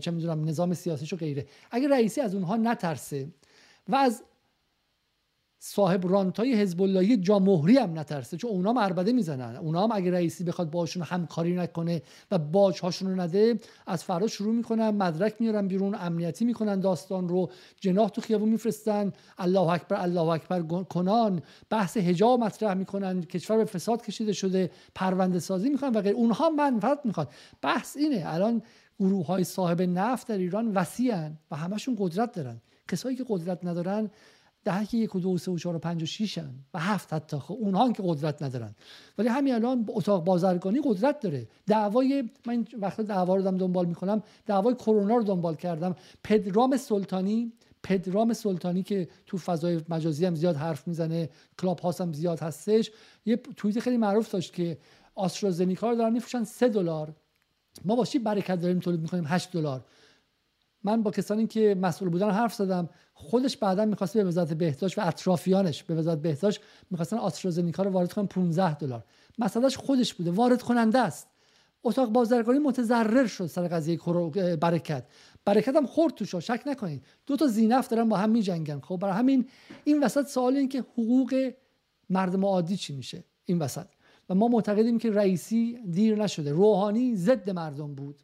چه می‌دونم نظام سیاسیش و غیره. اگه رئیسی از اونها نترسه و از صاحب رانتای حزب اللهی جامهوری هم نترسه چون اونا هم عربده می‌زنن. اونا هم اگه رئیسی بخواد باشون همکاری نکنه و باج هاشون رو نده از فردا شروع می‌کنن مدرک میارن بیرون امنیتی می‌کنن داستان رو. جناح تو خیابون میفرستن. الله اکبر الله اکبر کنان. بحث حجاب مطرح می‌کنن. کشور به فساد کشیده شده. پرونده سازی می‌کنن و غیر. اونها منفعت می‌خوان. بحث اینه. الان گروه های صاحب نفت در ایران وسیعن و همشون قدرت دارن. کسایی که قدرت ندارن دهک یک و دو و سه و چهار و پنج و شیشن و هفت حتی. خب اونها که قدرت ندارن. ولی همین الان اتاق بازرگانی قدرت داره. دعوای من وقتی دعوا رو دنبال می‌کنم. دعوای کرونا رو دنبال کردم. پدرام سلطانی پدرام سلطانی که تو فضای مجازی هم زیاد حرف می‌زنه کلاب هاست هم زیاد هستش. یه توییت خیلی معروف داشت که آسترازنیکا رو دارن میفروشن سه دلار. ما با برکت داریم تولید می‌کنیم؟ 8 دلار. من با کسانی که مسئول بودن حرف زدم. خودش بعدا می‌خواست به وزارت بهداشت و اطرافیانش به وزارت بهداشت می‌خواستن آسترازنیکا رو وارد کنن 15 دلار. مسئلهش خودش بوده وارد کننده است. اتاق بازرگانی متضرر شد سر قضیه برکت. برکت هم خورد توش شک نکنید. دو تا زینف دارن با هم میجنگن. خب برای همین این وسط سوال این که حقوق مردم عادی چی میشه؟ این وسط. و ما معتقدیم که رئیسی دیر نشده. روحانی ضد مردم بود.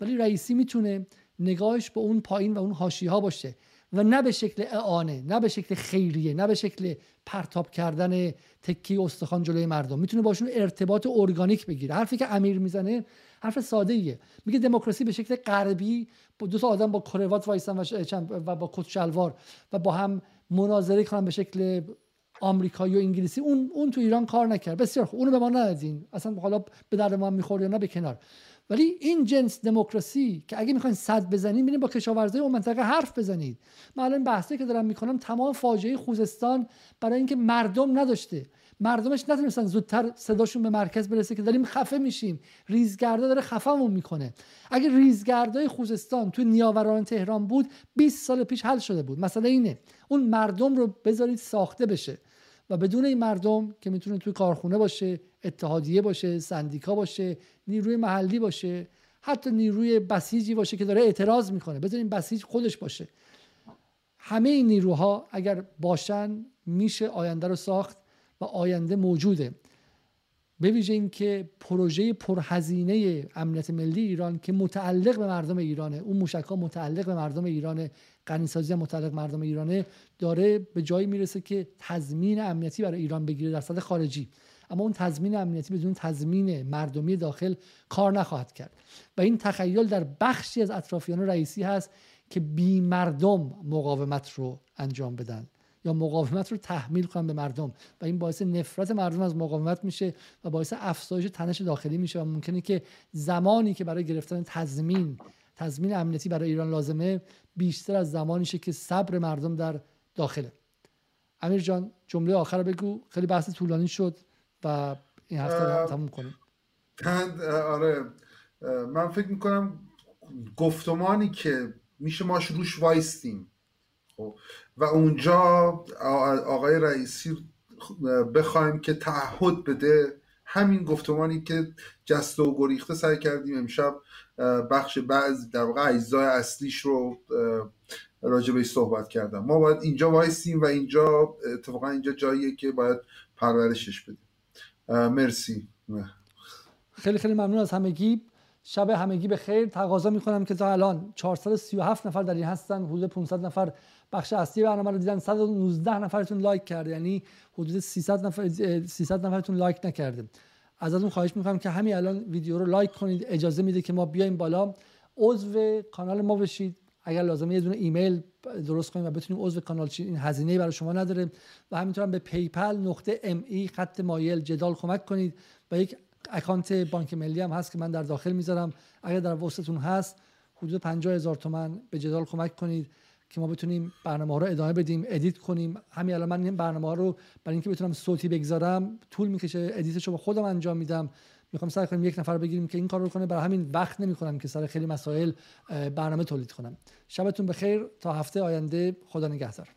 ولی رئیسی می‌تونه نگاهش به اون پایین و اون حاشیه ها باشه و نه به شکل اعانه نه به شکل خیریه نه به شکل پرتاب کردن تکی استخوان جلوی مردم. می‌تونه باشون ارتباط ارگانیک بگیره. حرفی که امیر می‌زنه حرف ساده ایه میگه دموکراسی به شکل غربی دو تا آدم با کروات وایسن و با کت شلوار و با هم مناظره کنن به شکل آمریکایی و انگلیسی. اون اون تو ایران کار نکرد. بسیار خوب. اونو به ما ندادین. اصلا حالا به درد ما می‌خوره یا نه به کنار. ولی این جنس دموکراسی که اگه می‌خواین صد بزنید میرین با کشاورزای اون منطقه حرف بزنید. من الان بحثی که دارم می‌کنم تمام فاجعه خوزستان برای اینکه مردم نداشته. مردمش نتونستن زودتر صداشون به مرکز برسه که داریم خفه میشیم. ریزگردا داره خفهمون می‌کنه. اگه ریزگردای خوزستان تو نیاوران تهران بود 20 سال پیش حل شده بود. مثلا اینه. اون مردم رو بذارید ساخته بشه و بدون این مردم که می‌تونه توی کارخونه باشه اتحادیه باشه سندیکا باشه نیروی محلی باشه حتی نیروی بسیجی باشه که داره اعتراض می‌کنه. بذارین بسیج خودش باشه. همه این نیروها اگر باشن میشه آینده رو ساخت و آینده موجوده. به ویژه اینکه پروژه پرهزینه امنیت ملی ایران که متعلق به مردم ایرانه اون موشک ها متعلق به مردم ایرانه غنیسازی متعلق مردم ایرانه داره به جایی می‌رسه که تضمین امنیتی برای ایران بگیره در سطح خارجی. اما اون تضمین امنیتی بدون تضمین مردمی داخل کار نخواهد کرد. و این تخیل در بخشی از اطرافیان رئیسی هست که بی مردم مقاومت رو انجام بدن یا مقاومت رو تحمیل کنن به مردم. و این باعث نفرت مردم از مقاومت میشه و باعث افزایش تنش داخلی میشه. و ممکنه که زمانی که برای گرفتن تضمین تضمین امنیتی برای ایران لازمه بیشتر از زمانیشه که صبر مردم در داخله. امیر جان جمله آخر بگو. خیلی بحث طولانی شد. و این هفته تموم کنیم. آره من فکر می‌کنم گفتمانی که میشه ماش روش وایستیم. خب و اونجا آقای رئیسی بخوایم که تعهد بده همین گفتمانی که جست و گریخته سعی کردیم امشب بخش بعض در واقع اجزای اصلیش رو راجع صحبت کردم. ما باید اینجا وایسیم و اینجا اتفاقا اینجا جاییه که باید پرورشش بدیم. مرسی. خیلی خیلی ممنون از همگی. شب همگی به خیر تقاضا می‌کنم که تا الان 437 نفر در این هستن. حدود 500 نفر بخش اصلی برنامه رو دیدن. 119 نفرتون لایک کرده. یعنی حدود 300 نفر 300 نفرتون لایک نکرده. از ازتون خواهش می‌کنم که همین الان ویدیو رو لایک کنید. اجازه میده که ما بیایم بالا. عضو کانال ما بشید. اگر لازمه یه دونه ایمیل درست کنیم و بتونیم عضو کانال شین این هزینه برای شما نداره و همینطور به PayPal نقطه me خط مایل جدال کمک کنید و یک اکانت بانک ملی هم هست که من در داخل می‌ذارم. اگر در وسعتون هست حدود 50 هزار تومن به جدال کمک کنید که ما بتونیم برنامه ها رو ادامه بدیم edit کنیم. همین الان من این برنامه ها رو برای اینکه بتونم صوتی بگذارم طول می‌کشه edit ش رو خودم انجام میدم. می‌خوام سعی کنیم یک نفر بگیریم که این کار رو کنه. برای همین وقت نمی‌کنم که سر خیلی مسائل برنامه تولید کنم. شبتون بخیر. تا هفته آینده خدا نگهدار.